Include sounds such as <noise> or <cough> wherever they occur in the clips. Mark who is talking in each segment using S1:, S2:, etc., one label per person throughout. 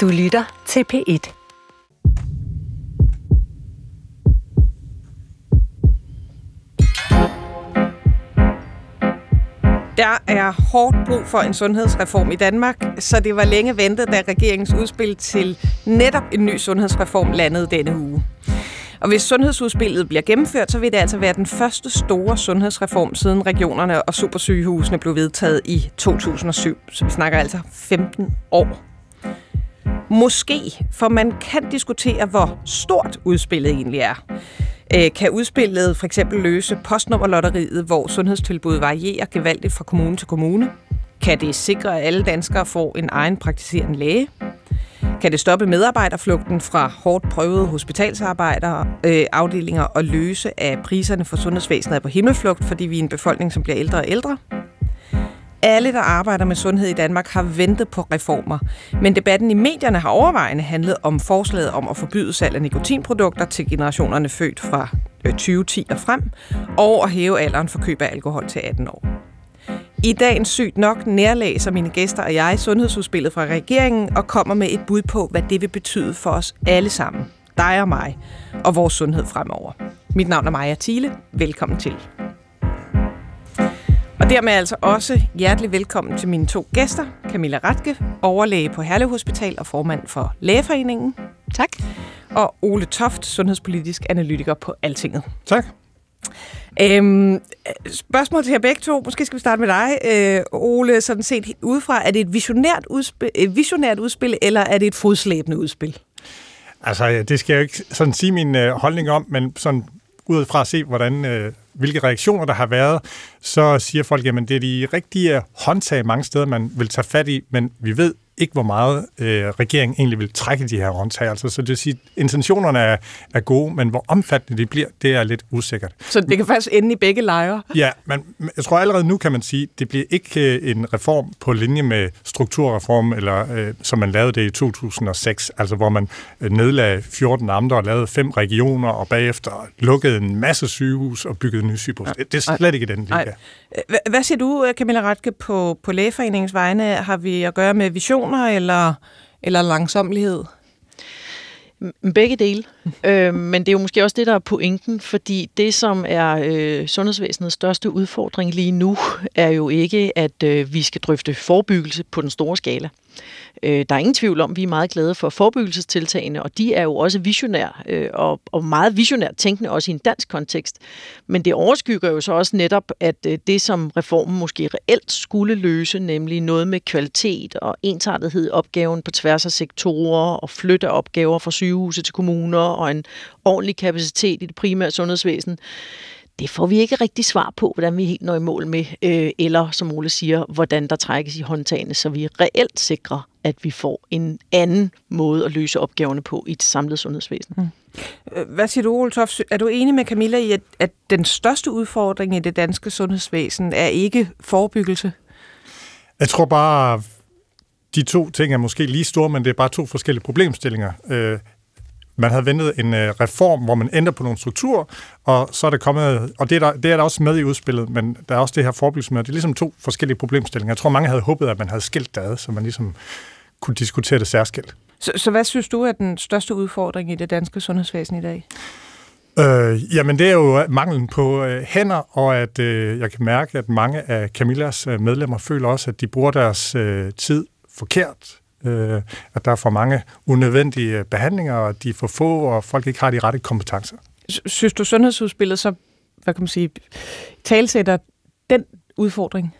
S1: Du lytter til P1.
S2: Der er hårdt brug for en sundhedsreform i Danmark, så det var længe ventet, da regeringens udspil til netop en ny sundhedsreform landede denne uge. Og hvis sundhedsudspillet bliver gennemført, så vil det altså være den første store sundhedsreform siden regionerne og supersygehusene blev vedtaget i 2007. Så vi snakker altså 15 år. Måske, for man kan diskutere, hvor stort udspillet egentlig er. Øh, kan udspillet for eksempel løse postnummerlotteriet, hvor sundhedstilbuddet varierer gevaldigt fra kommune til kommune? Kan det sikre, at alle danskere får en egen praktiserende læge? Kan det stoppe medarbejderflugten fra hårdt prøvede hospitalsarbejdere, øh, afdelinger og løse, at priserne for sundhedsvæsenet er på himmelflugt, fordi vi er en befolkning, som bliver ældre og ældre? Alle, der arbejder med sundhed i Danmark, har ventet på reformer. Men debatten i medierne har overvejende handlet om forslaget om at forbyde salg af nikotinprodukter til generationerne født fra øh, 2010 og frem, og at hæve alderen for køb af alkohol til 18 år. I dagens Sygt Nok nærlæser mine gæster og jeg sundhedsudspillet fra regeringen og kommer med et bud på, hvad det vil betyde for os alle sammen. Dig og mig og vores sundhed fremover. Mit navn er Maja Thiele. Velkommen til. Og dermed altså også hjertelig velkommen til mine to gæster. Camilla Ratke, overlæge på Herlev Hospital og formand for Lægeforeningen.
S3: Tak.
S2: Og Ole Toft, sundhedspolitisk analytiker på Altinget.
S4: Tak.
S2: Øhm, spørgsmål til jer begge to. Måske skal vi starte med dig, øh, Ole. Sådan set udefra, er det et visionært udspil, et visionært udspil, eller er det et fodslæbende udspil?
S4: Altså, det skal jeg jo ikke sådan sige min øh, holdning om, men sådan udefra at se, hvordan, øh, hvilke reaktioner der har været, så siger folk, at det er de rigtige håndtag mange steder, man vil tage fat i, men vi ved ikke, hvor meget øh, regeringen egentlig vil trække de her håndtag. Altså, så det vil sige, intentionerne er, er gode, men hvor omfattende de bliver, det er lidt usikkert.
S2: Så det kan faktisk ende i begge lejre?
S4: Ja, men jeg tror allerede nu kan man sige, det bliver ikke øh, en reform på linje med strukturreform, eller øh, som man lavede det i 2006, altså hvor man øh, nedlagde 14 amter og lavede fem regioner, og bagefter lukkede en masse sygehus og byggede nye sygehus. Det, det er slet ikke den liga.
S2: Hvad siger du, Camilla Ratke, på, på Lægeforeningens vegne? Har vi at gøre med visioner eller, eller langsomlighed?
S3: Begge dele øh, men det er jo måske også det, der er pointen, fordi det, som er øh, sundhedsvæsenets største udfordring lige nu, er jo ikke, at øh, vi skal drøfte forebyggelse på den store skala. Øh, der er ingen tvivl om, at vi er meget glade for forebyggelsestiltagene, og de er jo også visionære, øh, og, og meget visionært tænkende også i en dansk kontekst. Men det overskygger jo så også netop, at øh, det, som reformen måske reelt skulle løse, nemlig noget med kvalitet og ensartethed i opgaven på tværs af sektorer, og flytte opgaver fra sygehuse til kommuner, og en ordentlig kapacitet i det primære sundhedsvæsen, det får vi ikke rigtig svar på, hvordan vi helt når i mål med, øh, eller som Ole siger, hvordan der trækkes i håndtagene, så vi reelt sikrer, at vi får en anden måde at løse opgaverne på i et samlet sundhedsvæsen. Mm.
S2: Øh, hvad siger du, Ole Toft? Er du enig med Camilla i, at, at den største udfordring i det danske sundhedsvæsen er ikke forebyggelse?
S4: Jeg tror bare, de to ting er måske lige store, men det er bare to forskellige problemstillinger. Øh, man havde ventet en øh, reform, hvor man ændrer på nogle strukturer, og så er det kommet, og det er, der, det er der også med i udspillet, men der er også det her forbygelsesmøde. Det er ligesom to forskellige problemstillinger. Jeg tror, mange havde håbet, at man havde skilt det ad, så man ligesom kunne diskutere det særskilt.
S2: Så, så hvad synes du er den største udfordring i det danske sundhedsvæsen i dag?
S4: Øh, jamen, det er jo manglen på øh, hænder, og at øh, jeg kan mærke, at mange af Camillas øh, medlemmer føler også, at de bruger deres øh, tid forkert øh, at der er for mange unødvendige behandlinger, og de er for få, og folk ikke har de rette kompetencer.
S2: Synes du, sundhedsudspillet så, hvad kan man sige, talsætter den udfordring?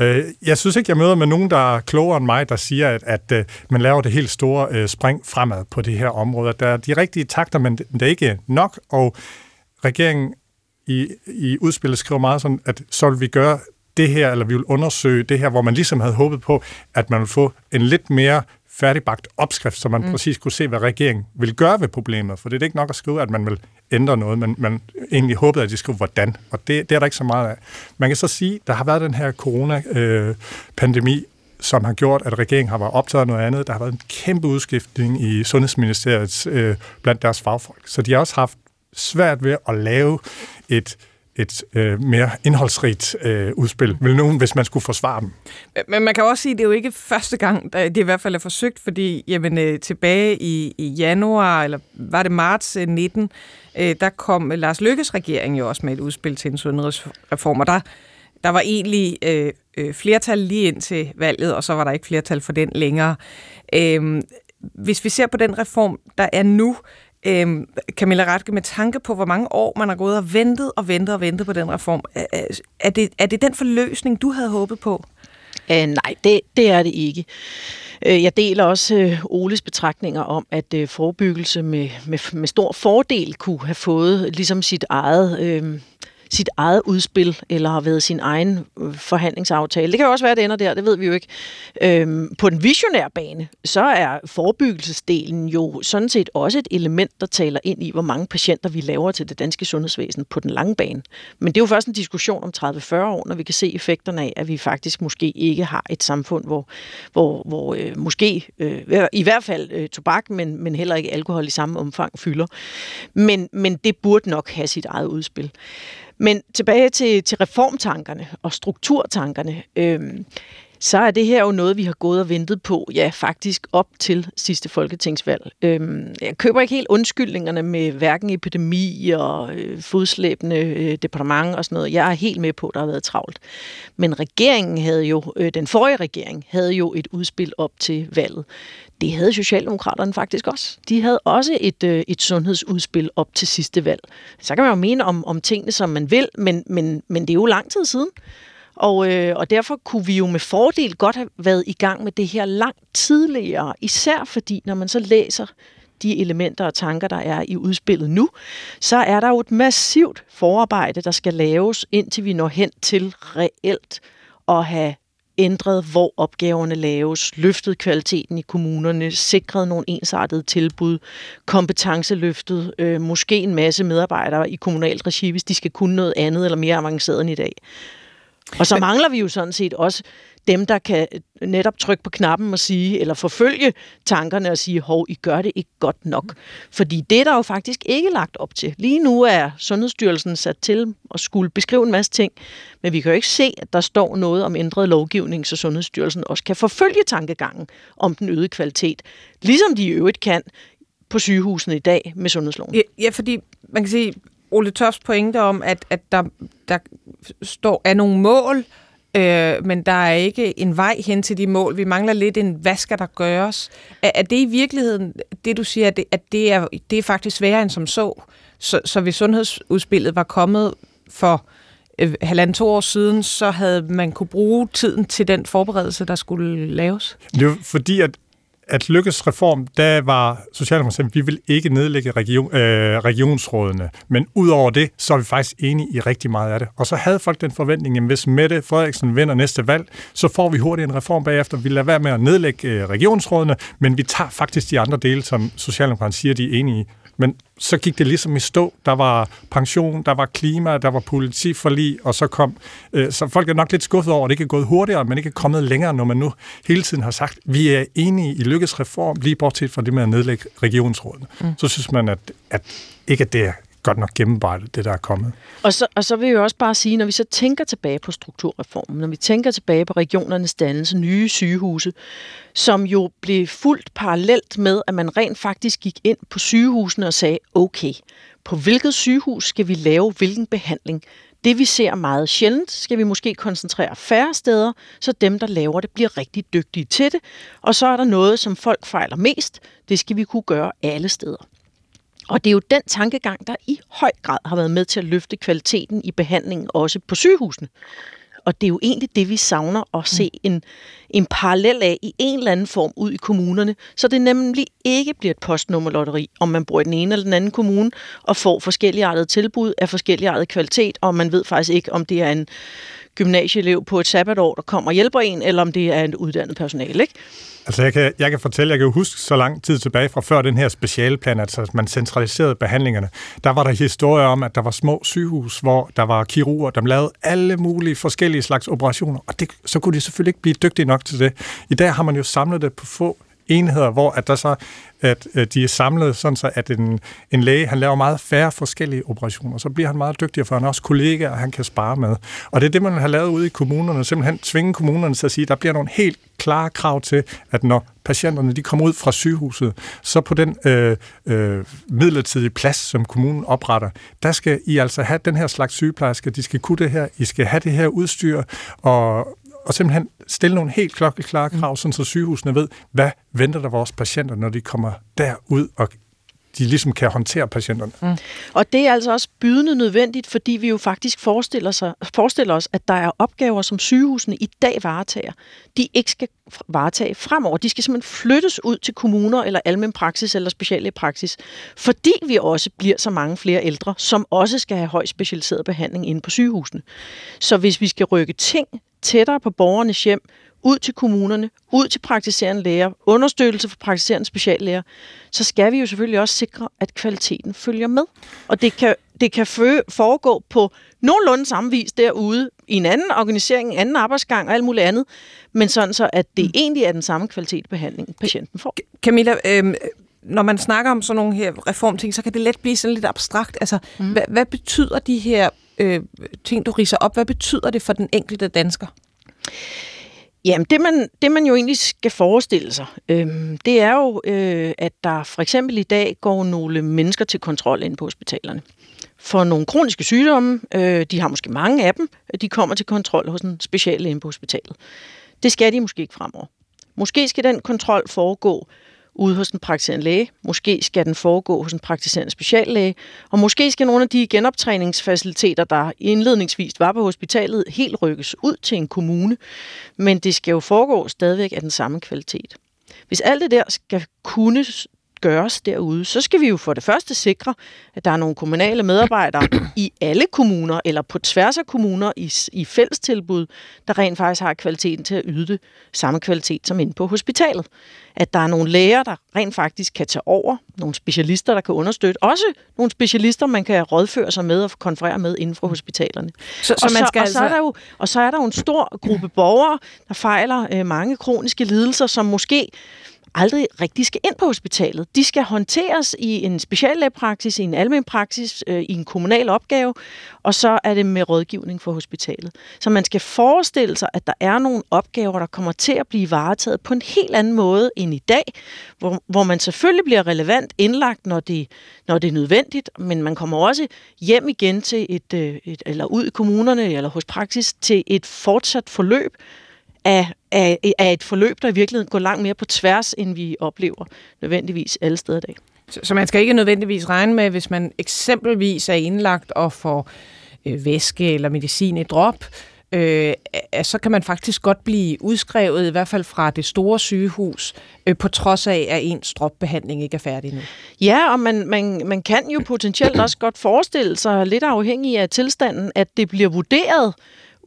S4: Øh, jeg synes ikke, jeg møder med nogen, der er klogere end mig, der siger, at, at øh, man laver det helt store øh, spring fremad på det her område. Der er de rigtige takter, men det er ikke nok, og regeringen i, i udspillet skriver meget sådan, at så vil vi gøre det her, eller vi vil undersøge det her, hvor man ligesom havde håbet på, at man ville få en lidt mere færdigbagt opskrift, så man mm. præcis kunne se, hvad regeringen vil gøre ved problemet. For det er ikke nok at skrive, at man vil ændre noget, men man egentlig håbede, at de skriver, hvordan. Og det, det er der ikke så meget af. Man kan så sige, at der har været den her corona-pandemi, øh, som har gjort, at regeringen har været optaget af noget andet. Der har været en kæmpe udskiftning i Sundhedsministeriet øh, blandt deres fagfolk. Så de har også haft svært ved at lave et et øh, mere indholdsrigt øh, udspil, vil nogen, hvis man skulle forsvare dem.
S2: Men man kan også sige, at det er jo ikke første gang, det i hvert fald er forsøgt, fordi jamen, øh, tilbage i, i januar, eller var det marts øh, 19, øh, der kom Lars Lykkes regering jo også med et udspil til en sundhedsreform, og der, der var egentlig øh, øh, flertal lige ind til valget, og så var der ikke flertal for den længere. Øh, hvis vi ser på den reform, der er nu, øh, Camilla Ratke, med tanke på, hvor mange år man har gået og ventet og ventet og ventet på den reform, er, er, det, er det den forløsning, du havde håbet på?
S3: Øh, nej, det, det er det ikke. Øh, jeg deler også øh, Oles betragtninger om, at øh, forebyggelse med, med, med stor fordel kunne have fået ligesom sit eget... øh, sit eget udspil, eller har været sin egen øh, forhandlingsaftale. Det kan jo også være, at det ender der, det ved vi jo ikke. Øhm, på den visionære bane, så er forebyggelsesdelen jo sådan set også et element, der taler ind i, hvor mange patienter vi laver til det danske sundhedsvæsen på den lange bane. Men det er jo først en diskussion om 30-40 år, når vi kan se effekterne af, at vi faktisk måske ikke har et samfund, hvor, hvor, hvor øh, måske, øh, i hvert fald øh, tobak, men, men heller ikke alkohol i samme omfang fylder. Men, men det burde nok have sit eget udspil. Men tilbage til, til reformtankerne og strukturtankerne. Øhm, så er det her jo noget, vi har gået og ventet på, ja, faktisk op til sidste folketingsvalg. Øhm, jeg køber ikke helt undskyldningerne med hverken epidemi og øh, fodslæbende øh, departement og sådan noget. Jeg er helt med på, at der har været travlt. Men regeringen havde jo, øh, den forrige regering havde jo et udspil op til valget. Det havde Socialdemokraterne faktisk også. De havde også et, øh, et sundhedsudspil op til sidste valg. Så kan man jo mene om, om tingene, som man vil, men, men, men det er jo lang tid siden. Og, øh, og derfor kunne vi jo med fordel godt have været i gang med det her langt tidligere, især fordi, når man så læser de elementer og tanker, der er i udspillet nu, så er der jo et massivt forarbejde, der skal laves, indtil vi når hen til reelt at have ændret, hvor opgaverne laves, løftet kvaliteten i kommunerne, sikret nogle ensartede tilbud, kompetenceløftet, øh, måske en masse medarbejdere i kommunalt regi, hvis de skal kunne noget andet eller mere avanceret end i dag. Og så mangler vi jo sådan set også dem, der kan netop trykke på knappen og sige, eller forfølge tankerne og sige, hov, I gør det ikke godt nok. Fordi det er der jo faktisk ikke lagt op til. Lige nu er Sundhedsstyrelsen sat til at skulle beskrive en masse ting, men vi kan jo ikke se, at der står noget om ændret lovgivning, så Sundhedsstyrelsen også kan forfølge tankegangen om den øgede kvalitet, ligesom de i øvrigt kan på sygehusene i dag med sundhedsloven.
S2: Ja, ja fordi man kan sige, Ole Tofs pointe om, at, at der, der står er nogle mål, øh, men der er ikke en vej hen til de mål. Vi mangler lidt en, hvad skal der gøres? Er, er det i virkeligheden, det du siger, at det, at det, er, det er faktisk sværere end som så? Så, så hvis sundhedsudspillet var kommet for øh, halvandet to år siden, så havde man kunne bruge tiden til den forberedelse, der skulle laves?
S4: Det er jo fordi, at at lykkes reform, der var Socialdemokratiet, vi vil ikke nedlægge region, øh, regionsrådene. Men udover det, så er vi faktisk enige i rigtig meget af det. Og så havde folk den forventning, at hvis Mette Frederiksen vinder næste valg, så får vi hurtigt en reform bagefter. Vi lader være med at nedlægge øh, regionsrådene, men vi tager faktisk de andre dele, som Socialdemokratiet siger, de er enige i. Men så gik det ligesom i stå. Der var pension, der var klima, der var politiforlig, og så kom... Øh, så folk er nok lidt skuffet over, at det ikke er gået hurtigere, men ikke er kommet længere, når man nu hele tiden har sagt, vi er enige i lykkes reform, lige bortset fra det med at nedlægge regionsrådene. Mm. Så synes man, at, at ikke at det er godt nok gennemarbejdet, det der er kommet.
S3: Og så, og så vil jeg også bare sige, når vi så tænker tilbage på strukturreformen, når vi tænker tilbage på regionernes dannelse, nye sygehuse, som jo blev fuldt parallelt med, at man rent faktisk gik ind på sygehusene og sagde, okay, på hvilket sygehus skal vi lave hvilken behandling? Det vi ser meget sjældent, skal vi måske koncentrere færre steder, så dem, der laver det, bliver rigtig dygtige til det. Og så er der noget, som folk fejler mest. Det skal vi kunne gøre alle steder. Og det er jo den tankegang, der i høj grad har været med til at løfte kvaliteten i behandlingen også på sygehusene. Og det er jo egentlig det, vi savner at se en, en parallel af i en eller anden form ud i kommunerne, så det nemlig ikke bliver et postnummerlotteri, om man bor i den ene eller den anden kommune og får forskellige tilbud af forskellige kvalitet, og man ved faktisk ikke, om det er en gymnasieelev på et sabbatår, der kommer og hjælper en, eller om det er en uddannet personale. Ikke?
S4: Altså jeg kan, jeg kan fortælle, jeg kan huske så lang tid tilbage fra før den her specialplan, altså man centraliserede behandlingerne, der var der historier om, at der var små sygehus, hvor der var kirurger, der lavede alle mulige forskellige slags operationer, og det, så kunne de selvfølgelig ikke blive dygtige nok til det. I dag har man jo samlet det på få enheder, hvor at der så at øh, de er samlet, sådan så at en, en læge, han laver meget færre forskellige operationer, så bliver han meget dygtigere, for han er også kollegaer, han kan spare med. Og det er det, man har lavet ude i kommunerne, simpelthen tvinge kommunerne til at sige, at der bliver nogle helt klare krav til, at når patienterne de kommer ud fra sygehuset, så på den øh, øh, midlertidige plads, som kommunen opretter, der skal I altså have den her slags sygeplejersker, de skal kunne det her, I skal have det her udstyr, og, og simpelthen stille nogle helt klokkeklare krav, sådan så sygehusene ved, hvad venter der vores patienter, når de kommer derud og de ligesom kan håndtere patienterne. Mm.
S3: Og det er altså også bydende nødvendigt, fordi vi jo faktisk forestiller, sig, forestiller os, at der er opgaver, som sygehusene i dag varetager, de ikke skal varetage fremover. De skal simpelthen flyttes ud til kommuner eller almen praksis eller speciale praksis, fordi vi også bliver så mange flere ældre, som også skal have højt specialiseret behandling inde på sygehusene. Så hvis vi skal rykke ting tættere på borgernes hjem, ud til kommunerne, ud til praktiserende læger, understøttelse for praktiserende speciallæger, så skal vi jo selvfølgelig også sikre, at kvaliteten følger med. Og det kan, det kan foregå på nogenlunde samme vis derude, i en anden organisering, en anden arbejdsgang og alt muligt andet, men sådan så, at det mm. egentlig er den samme kvalitet behandling, patienten får.
S2: Camilla, øh, når man snakker om sådan nogle her reformting, så kan det let blive sådan lidt abstrakt. Altså, mm. hvad, hvad betyder de her øh, ting, du riser op, hvad betyder det for den enkelte dansker?
S3: Jamen, det man, det man jo egentlig skal forestille sig, øh, det er jo, øh, at der for eksempel i dag går nogle mennesker til kontrol ind på hospitalerne. For nogle kroniske sygdomme, øh, de har måske mange af dem, de kommer til kontrol hos en speciallæge på hospitalet. Det skal de måske ikke fremover. Måske skal den kontrol foregå ude hos en praktiserende læge. Måske skal den foregå hos en praktiserende speciallæge. Og måske skal nogle af de genoptræningsfaciliteter, der indledningsvis var på hospitalet, helt rykkes ud til en kommune. Men det skal jo foregå stadigvæk af den samme kvalitet. Hvis alt det der skal kunne gøres derude, så skal vi jo for det første sikre, at der er nogle kommunale medarbejdere i alle kommuner, eller på tværs af kommuner i, i fællestilbud, der rent faktisk har kvaliteten til at yde det samme kvalitet som inde på hospitalet. At der er nogle læger, der rent faktisk kan tage over, nogle specialister, der kan understøtte, også nogle specialister, man kan rådføre sig med og konferere med inden for hospitalerne. Så, så man skal og, så, altså... er der jo, og så er der jo en stor gruppe borgere, der fejler øh, mange kroniske lidelser, som måske aldrig rigtig skal ind på hospitalet. De skal håndteres i en speciallægepraksis, i en almen praksis, øh, i en kommunal opgave, og så er det med rådgivning for hospitalet. Så man skal forestille sig, at der er nogle opgaver, der kommer til at blive varetaget på en helt anden måde end i dag, hvor, hvor man selvfølgelig bliver relevant indlagt, når det, når det er nødvendigt, men man kommer også hjem igen til et, øh, et eller ud i kommunerne eller hos praksis til et fortsat forløb, af, af, af et forløb, der i virkeligheden går langt mere på tværs, end vi oplever nødvendigvis alle steder i dag.
S2: Så, så man skal ikke nødvendigvis regne med, hvis man eksempelvis er indlagt og får øh, væske eller medicin i drop, øh, så kan man faktisk godt blive udskrevet, i hvert fald fra det store sygehus, øh, på trods af, at ens dropbehandling ikke er færdig nu.
S3: Ja, og man, man, man kan jo potentielt også godt forestille sig, lidt afhængig af tilstanden, at det bliver vurderet,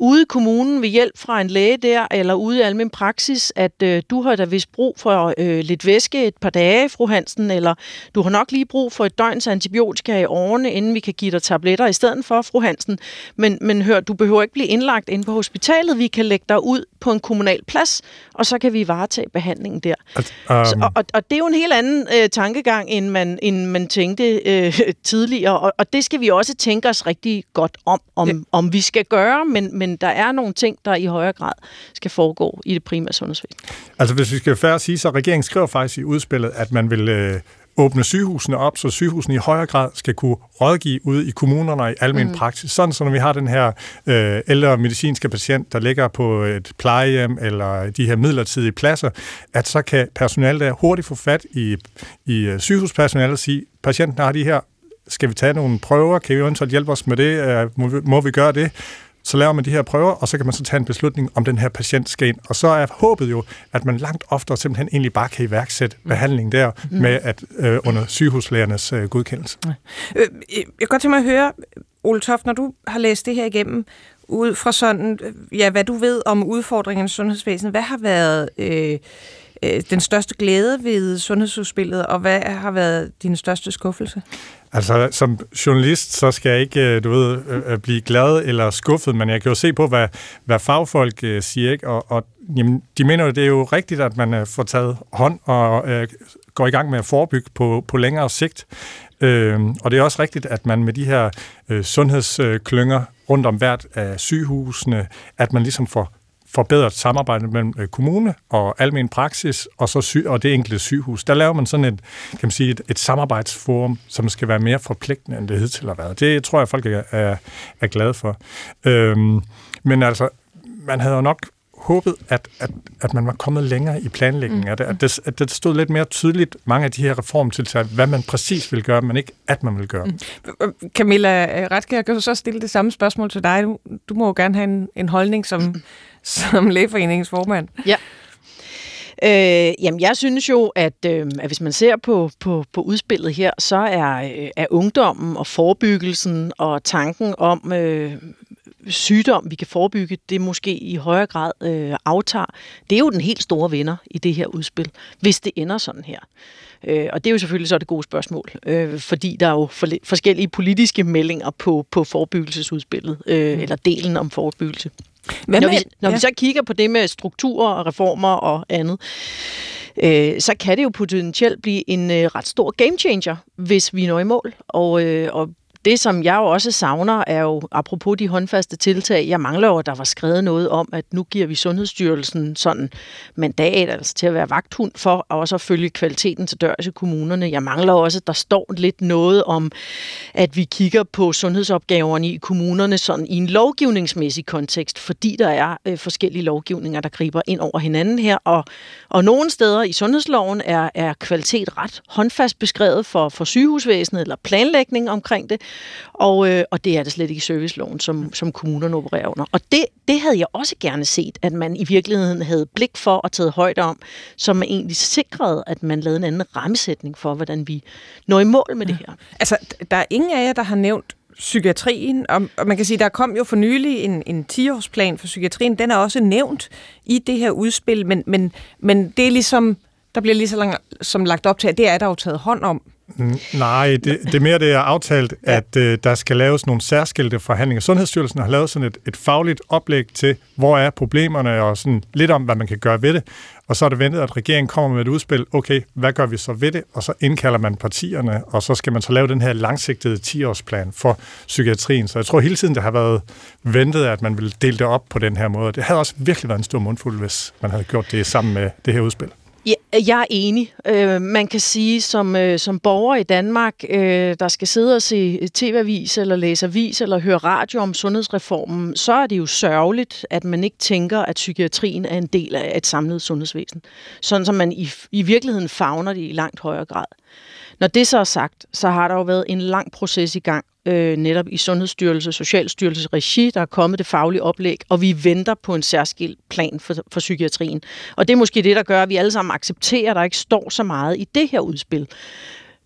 S3: ude i kommunen ved hjælp fra en læge der, eller ude i almen praksis, at øh, du har da vist brug for øh, lidt væske et par dage, fru Hansen, eller du har nok lige brug for et døgns antibiotika i årene, inden vi kan give dig tabletter i stedet for, fru Hansen. Men, men hør, du behøver ikke blive indlagt inde på hospitalet. Vi kan lægge dig ud på en kommunal plads, og så kan vi varetage behandlingen der. At, um... så, og, og det er jo en helt anden øh, tankegang, end man, end man tænkte øh, tidligere, og, og det skal vi også tænke os rigtig godt om, om, ja. om vi skal gøre, men, men der er nogle ting, der i højere grad skal foregå i det primære sundhedsvæsen.
S4: Altså hvis vi skal færre sige, så regeringen skriver faktisk i udspillet, at man vil øh, åbne sygehusene op, så sygehusene i højere grad skal kunne rådgive ude i kommunerne og i almen mm. praksis. Sådan, så når vi har den her øh, ældre medicinske patient, der ligger på et plejehjem eller de her midlertidige pladser, at så kan personalet der hurtigt få fat i, i øh, sygehuspersonalet og sige, patienten har de her skal vi tage nogle prøver? Kan vi eventuelt hjælpe os med det? Må vi, må vi gøre det? Så laver man de her prøver, og så kan man så tage en beslutning, om den her patient skal ind. Og så er håbet jo, at man langt oftere simpelthen egentlig bare kan iværksætte mm. behandling der, mm. med at øh, under sygehuslægernes øh, godkendelse. Ja.
S2: Øh, jeg kan godt tænke mig at høre, Ole Toft, når du har læst det her igennem, ud fra sådan, ja, hvad du ved om udfordringerne i sundhedsvæsenet, hvad har været... Øh, øh, den største glæde ved sundhedsudspillet, og hvad har været din største skuffelse?
S4: Altså, som journalist, så skal jeg ikke, øh, du ved, øh, øh, blive glad eller skuffet, men jeg kan jo se på, hvad, hvad fagfolk siger, ikke? Og, og jamen, de mener jo, det er jo rigtigt, at man får taget hånd og øh, går i gang med at forebygge på, på længere sigt. Øh, og det er også rigtigt, at man med de her øh, sundhedsklynger rundt om hvert af sygehusene, at man ligesom får forbedret samarbejde mellem øh, kommune og almen praksis og, så sy- og det enkelte sygehus. Der laver man sådan et, kan man sige, et, et samarbejdsforum, som skal være mere forpligtende, end det hidtil har været. Det tror jeg, folk er, er, er glade for. Øhm, men altså, man havde jo nok håbet, at, at, at man var kommet længere i planlægningen, mm. at, at, det, at det stod lidt mere tydeligt, mange af de her reformtiltag, hvad man præcis vil gøre, men ikke at man vil gøre. Mm.
S2: Camilla Retke, jeg kan så stille det samme spørgsmål til dig. Du, du må jo gerne have en, en holdning som, mm. <clears throat> som lægeforeningens formand.
S3: Ja. Øh, jamen, jeg synes jo, at, øh, at hvis man ser på, på, på udspillet her, så er, øh, er ungdommen og forebyggelsen og tanken om, øh, sygdom, vi kan forebygge, det måske i højere grad øh, aftager. Det er jo den helt store vinder i det her udspil, hvis det ender sådan her. Øh, og det er jo selvfølgelig så det gode spørgsmål, øh, fordi der er jo for, forskellige politiske meldinger på, på forebyggelsesudspillet, øh, mm. eller delen om forebyggelse. Hvad når vi, når ja. vi så kigger på det med strukturer og reformer og andet, øh, så kan det jo potentielt blive en øh, ret stor game changer, hvis vi når i mål. Og, øh, og det, som jeg jo også savner, er jo, apropos de håndfaste tiltag, jeg mangler jo, at der var skrevet noget om, at nu giver vi Sundhedsstyrelsen sådan mandat altså til at være vagthund for, og også at følge kvaliteten til dørs i kommunerne. Jeg mangler også, at der står lidt noget om, at vi kigger på sundhedsopgaverne i kommunerne sådan i en lovgivningsmæssig kontekst, fordi der er øh, forskellige lovgivninger, der griber ind over hinanden her, og, og nogle steder i sundhedsloven er, er kvalitet ret håndfast beskrevet for, for sygehusvæsenet eller planlægning omkring det, og, øh, og det er det slet ikke i serviceloven, som, som kommunerne opererer under. Og det, det havde jeg også gerne set, at man i virkeligheden havde blik for og taget højde om, så man egentlig sikrede, at man lavede en anden rammesætning for, hvordan vi når i mål med ja. det her.
S2: Altså, der er ingen af jer, der har nævnt psykiatrien, og, og man kan sige, der kom jo for nylig en, en 10-årsplan for psykiatrien, den er også nævnt i det her udspil, men, men, men det er ligesom, der bliver lige så langt, som lagt op til, at det er der jo taget hånd om
S4: Nej, det, det er mere det er aftalt, ja. at uh, der skal laves nogle særskilte forhandlinger. Sundhedsstyrelsen har lavet sådan et, et fagligt oplæg til, hvor er problemerne, og sådan lidt om, hvad man kan gøre ved det. Og så er det ventet, at regeringen kommer med et udspil. Okay, hvad gør vi så ved det? Og så indkalder man partierne, og så skal man så lave den her langsigtede 10-årsplan for psykiatrien. Så jeg tror hele tiden, det har været ventet, at man ville dele det op på den her måde. Det havde også virkelig været en stor mundfuld, hvis man havde gjort det sammen med det her udspil.
S3: Ja, jeg er enig. Øh, man kan sige, som, øh, som borger i Danmark, øh, der skal sidde og se tv-avis, eller læse avis, eller høre radio om sundhedsreformen, så er det jo sørgeligt, at man ikke tænker, at psykiatrien er en del af et samlet sundhedsvæsen. Sådan som man i, i virkeligheden fagner det i langt højere grad. Når det så er sagt, så har der jo været en lang proces i gang, øh, netop i Sundhedsstyrelse, Socialstyrelses regi, der er kommet det faglige oplæg, og vi venter på en særskilt plan for, for psykiatrien. Og det er måske det, der gør, at vi alle sammen accepterer, at der ikke står så meget i det her udspil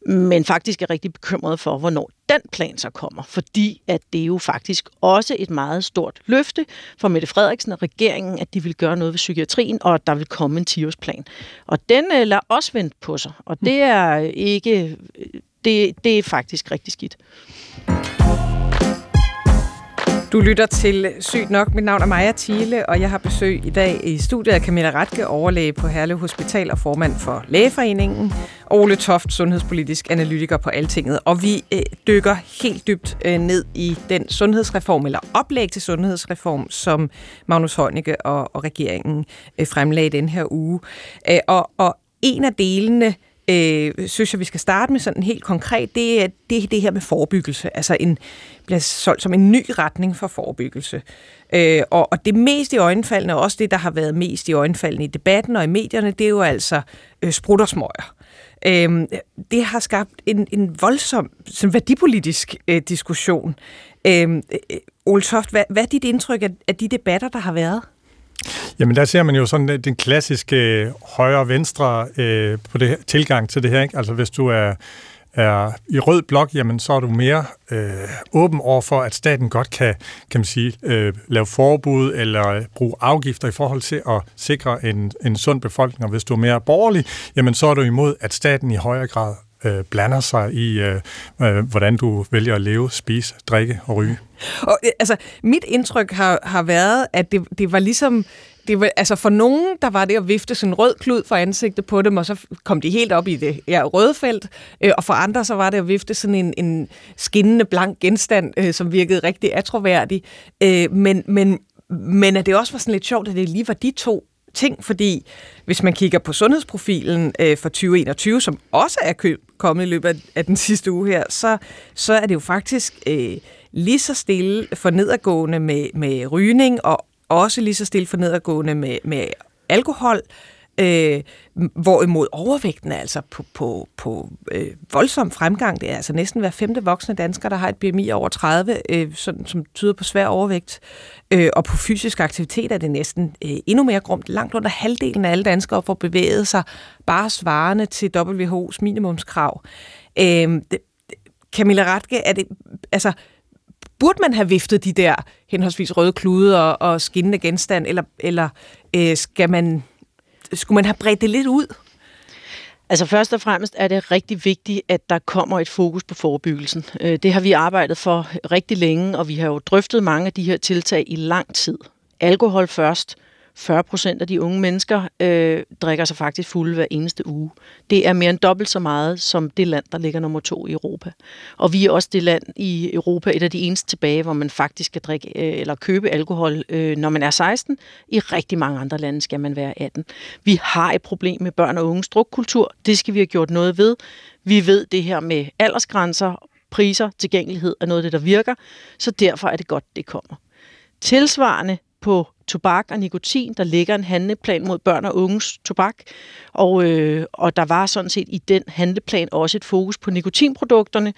S3: men faktisk er rigtig bekymret for, hvornår den plan så kommer, fordi at det er jo faktisk også et meget stort løfte for Mette Frederiksen og regeringen, at de vil gøre noget ved psykiatrien, og at der vil komme en 10-årsplan. Og den øh, lader også vente på sig, og det er ikke, øh, det, det er faktisk rigtig skidt.
S2: Du lytter til Sygt Nok. Mit navn er Maja Thiele, og jeg har besøg i dag i studiet af Camilla Ratke, overlæge på Herlev Hospital og formand for Lægeforeningen, og Ole Toft, sundhedspolitisk analytiker på Altinget. Og vi øh, dykker helt dybt øh, ned i den sundhedsreform, eller oplæg til sundhedsreform, som Magnus Heunicke og, og regeringen øh, fremlagde den her uge. Øh, og, og en af delene øh, synes jeg, vi skal starte med sådan helt konkret, det er det, det her med forebyggelse. Altså en, bliver solgt som en ny retning for forebyggelse. Øh, og, og det mest i øjenfaldene, og også det, der har været mest i øjenfaldene i debatten og i medierne, det er jo altså øh, spruttersmøger. Øh, det har skabt en, en voldsom sådan værdipolitisk øh, diskussion. Øh, øh, Ole Toft, hvad, hvad er dit indtryk af, af de debatter, der har været?
S4: Jamen der ser man jo sådan øh, den klassiske øh, højre-venstre øh, på det her, tilgang til det her. Ikke? Altså hvis du er er i rød blok, jamen så er du mere øh, åben over for, at staten godt kan, kan man sige, øh, lave forbud eller øh, bruge afgifter i forhold til at sikre en, en sund befolkning. Og hvis du er mere borgerlig, jamen så er du imod, at staten i højere grad øh, blander sig i, øh, øh, hvordan du vælger at leve, spise, drikke og ryge.
S2: Og, øh, altså, mit indtryk har, har været, at det, det var ligesom det var, altså for nogen, der var det at vifte sådan en rød klud for ansigtet på dem, og så kom de helt op i det ja, røde felt. Øh, og for andre, så var det at vifte sådan en, en skinnende blank genstand, øh, som virkede rigtig atroværdig. Øh, men, men, men at det også var sådan lidt sjovt, at det lige var de to ting, fordi hvis man kigger på sundhedsprofilen øh, for 2021, som også er køb, kommet i løbet af den sidste uge her, så, så er det jo faktisk øh, lige så stille for nedadgående med, med rygning, og også lige så stille for nedadgående med, med alkohol, øh, Øh, hvorimod overvægten er altså på, på, på øh, voldsom fremgang. Det er altså næsten hver femte voksne dansker, der har et BMI over 30, øh, sådan, som tyder på svær overvægt. Øh, og på fysisk aktivitet er det næsten øh, endnu mere grumt. Langt under halvdelen af alle danskere får bevæget sig bare svarende til WHO's minimumskrav. Øh, det, Camilla Ratke, er det, altså, burde man have viftet de der henholdsvis røde klude og, og skinnende genstand, eller, eller øh, skal man, skulle man have bredt det lidt ud?
S3: Altså først og fremmest er det rigtig vigtigt, at der kommer et fokus på forebyggelsen. Øh, det har vi arbejdet for rigtig længe, og vi har jo drøftet mange af de her tiltag i lang tid. Alkohol først, 40 procent af de unge mennesker øh, drikker sig faktisk fulde hver eneste uge. Det er mere end dobbelt så meget som det land, der ligger nummer to i Europa. Og vi er også det land i Europa, et af de eneste tilbage, hvor man faktisk skal drikke øh, eller købe alkohol, øh, når man er 16. I rigtig mange andre lande skal man være 18. Vi har et problem med børn og unges drukkultur. Det skal vi have gjort noget ved. Vi ved det her med aldersgrænser, priser, tilgængelighed er noget af det, der virker. Så derfor er det godt, det kommer. Tilsvarende på tobak og nikotin. Der ligger en handleplan mod børn og unges tobak, og, øh, og der var sådan set i den handleplan også et fokus på nikotinprodukterne.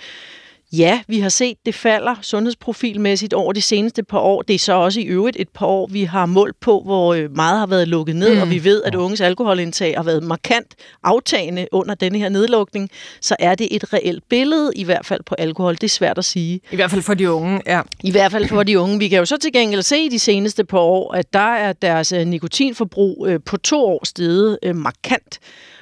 S3: Ja, vi har set, det falder sundhedsprofilmæssigt over de seneste par år. Det er så også i øvrigt et par år, vi har målt på, hvor øh, meget har været lukket ned, mm. og vi ved, at unges alkoholindtag har været markant aftagende under denne her nedlukning. Så er det et reelt billede, i hvert fald på alkohol. Det er svært at sige.
S2: I hvert fald for de unge, ja.
S3: I hvert fald for de unge. Vi kan jo så til gengæld se de seneste par år, at der er deres øh, nikotinforbrug øh, på to år steget markant.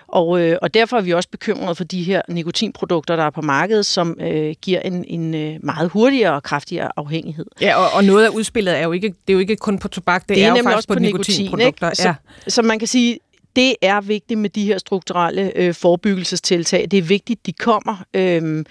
S3: Og, øh, og derfor er vi også bekymrede for de her nikotinprodukter, der er på markedet, som øh, giver en, en øh, meget hurtigere og kraftigere afhængighed.
S2: Ja, og, og noget af udspillet er jo ikke, det er jo ikke kun på tobak, det, det er, er jo faktisk også på, på nikotinprodukter.
S3: Nikotin, ja. så, så man kan sige, det er vigtigt med de her strukturelle øh, forebyggelsestiltag. Det er vigtigt, de kommer. Øh,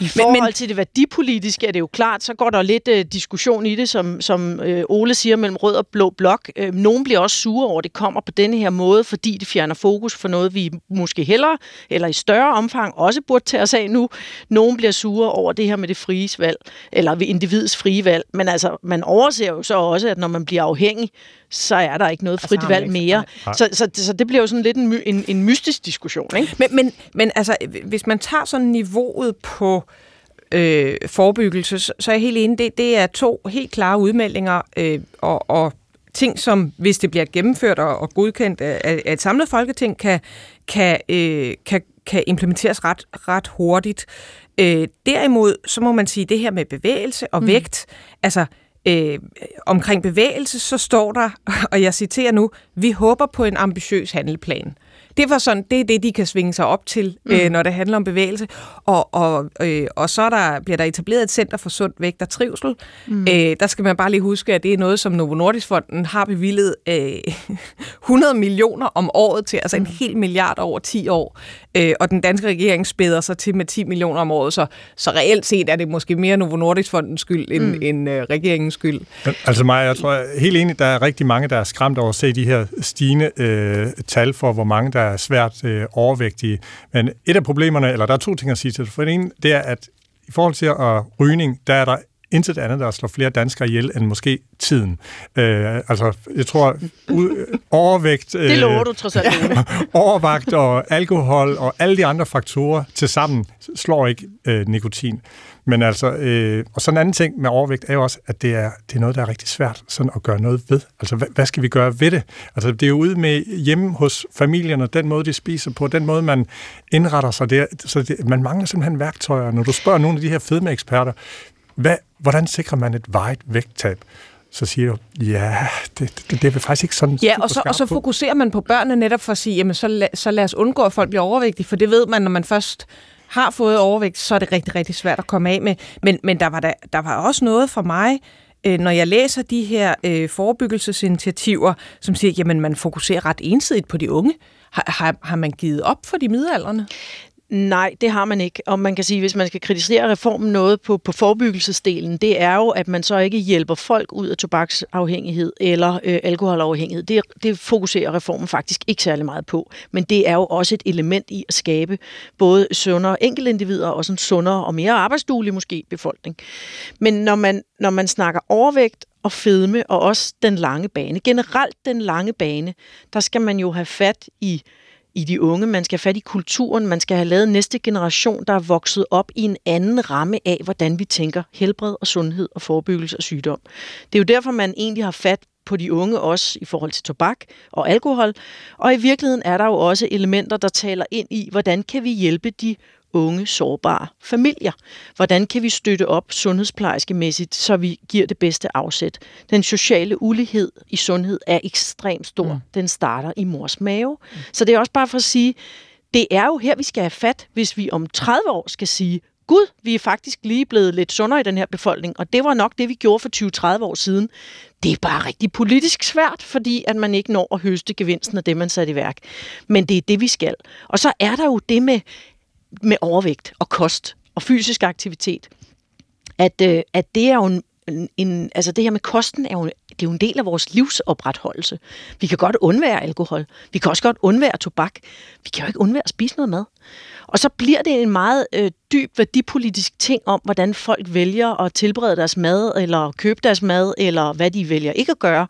S3: i forhold men, til det værdipolitiske er det jo klart, så går der lidt uh, diskussion i det, som, som uh, Ole siger, mellem rød og blå blok. Uh, nogen bliver også sure over, at det kommer på denne her måde, fordi det fjerner fokus for noget, vi måske hellere, eller i større omfang, også burde tage os af nu. Nogen bliver sure over det her med det frie valg, eller ved individets frie valg. Men altså, man overser jo så også, at når man bliver afhængig, så er der ikke noget frit altså, valg mere. Så, så, så det bliver jo sådan lidt en, en, en mystisk diskussion. Ikke?
S2: Men, men, men altså, hvis man tager sådan niveauet på øh, forebyggelse, så, så er jeg helt enig, det, det er to helt klare udmeldinger, øh, og, og ting, som hvis det bliver gennemført og, og godkendt af, af et samlet folketing, kan, kan, øh, kan, kan implementeres ret, ret hurtigt. Øh, derimod, så må man sige, det her med bevægelse og mm. vægt, altså øh, omkring bevægelse, så står der, <laughs> og jeg citerer nu, vi håber på en ambitiøs handelplan. Det var sådan, det er det, de kan svinge sig op til, mm. øh, når det handler om bevægelse. Og, og, øh, og så der, bliver der etableret et center for sund vægt og trivsel. Mm. Øh, der skal man bare lige huske, at det er noget, som Novo Nordisk Fonden har bevillet øh, <laughs> 100 millioner om året til, altså mm. en hel milliard over 10 år. Øh, og den danske regering spæder sig til med 10 millioner om året, så, så reelt set er det måske mere Novo Nordisk Fondens skyld end, mm. end øh, regeringens skyld.
S4: Altså mig, jeg tror jeg er helt enig, der er rigtig mange, der er skræmt over at se de her stigende øh, tal for, hvor mange der er svært øh, overvægtige. Men et af problemerne, eller der er to ting at sige til det. For det ene, det er, at i forhold til at rygning, der er der intet andet, der slår flere danskere ihjel, end måske tiden. Øh, altså, jeg tror, ud, overvægt...
S3: Øh, <laughs> det lover du trods alt. <laughs>
S4: overvægt og alkohol og alle de andre faktorer til sammen slår ikke øh, nikotin. Men altså, øh, og sådan en anden ting med overvægt er jo også, at det er, det er noget, der er rigtig svært sådan at gøre noget ved. Altså, hvad, hvad skal vi gøre ved det? Altså, det er jo ude med hjemme hos familierne, den måde, de spiser på, den måde, man indretter sig. Det, så det, man mangler simpelthen værktøjer. Når du spørger nogle af de her fedmeeksperter, hvad, hvordan sikrer man et vejet vægttab? så siger du, ja, det, det, det er faktisk ikke sådan
S2: Ja, og så, og så fokuserer man på børnene netop for at sige, jamen så, la, så lad os undgå, at folk bliver overvægtige, for det ved man, når man først har fået overvægt, så er det rigtig, rigtig svært at komme af med. Men, men der, var der, der var også noget for mig, øh, når jeg læser de her øh, forebyggelsesinitiativer, som siger, jamen man fokuserer ret ensidigt på de unge. Har, har, har man givet op for de midalderne?
S3: Nej, det har man ikke. Og man kan sige, hvis man skal kritisere reformen noget på, på forebyggelsesdelen, det er jo, at man så ikke hjælper folk ud af tobaksafhængighed eller øh, alkoholafhængighed. Det, det fokuserer reformen faktisk ikke særlig meget på. Men det er jo også et element i at skabe både sundere enkeltindivider og en sundere og mere arbejdsduelig måske befolkning. Men når man, når man snakker overvægt og fedme og også den lange bane, generelt den lange bane, der skal man jo have fat i i de unge. Man skal have fat i kulturen. Man skal have lavet næste generation, der er vokset op i en anden ramme af, hvordan vi tænker helbred og sundhed og forebyggelse og sygdom. Det er jo derfor, man egentlig har fat på de unge også i forhold til tobak og alkohol. Og i virkeligheden er der jo også elementer, der taler ind i, hvordan kan vi hjælpe de unge, sårbare familier. Hvordan kan vi støtte op sundhedsplejerskemæssigt, så vi giver det bedste afsæt? Den sociale ulighed i sundhed er ekstremt stor. Mm. Den starter i mors mave. Mm. Så det er også bare for at sige, det er jo her, vi skal have fat, hvis vi om 30 år skal sige, Gud, vi er faktisk lige blevet lidt sundere i den her befolkning, og det var nok det, vi gjorde for 20-30 år siden. Det er bare rigtig politisk svært, fordi at man ikke når at høste gevinsten af det, man satte i værk. Men det er det, vi skal. Og så er der jo det med med overvægt og kost og fysisk aktivitet, at, øh, at det er jo en, en, altså det her med kosten er jo, det er jo en del af vores livsopretholdelse. Vi kan godt undvære alkohol. Vi kan også godt undvære tobak. Vi kan jo ikke undvære at spise noget mad. Og så bliver det en meget øh, dyb værdipolitisk ting om, hvordan folk vælger at tilberede deres mad, eller købe deres mad, eller hvad de vælger ikke at gøre,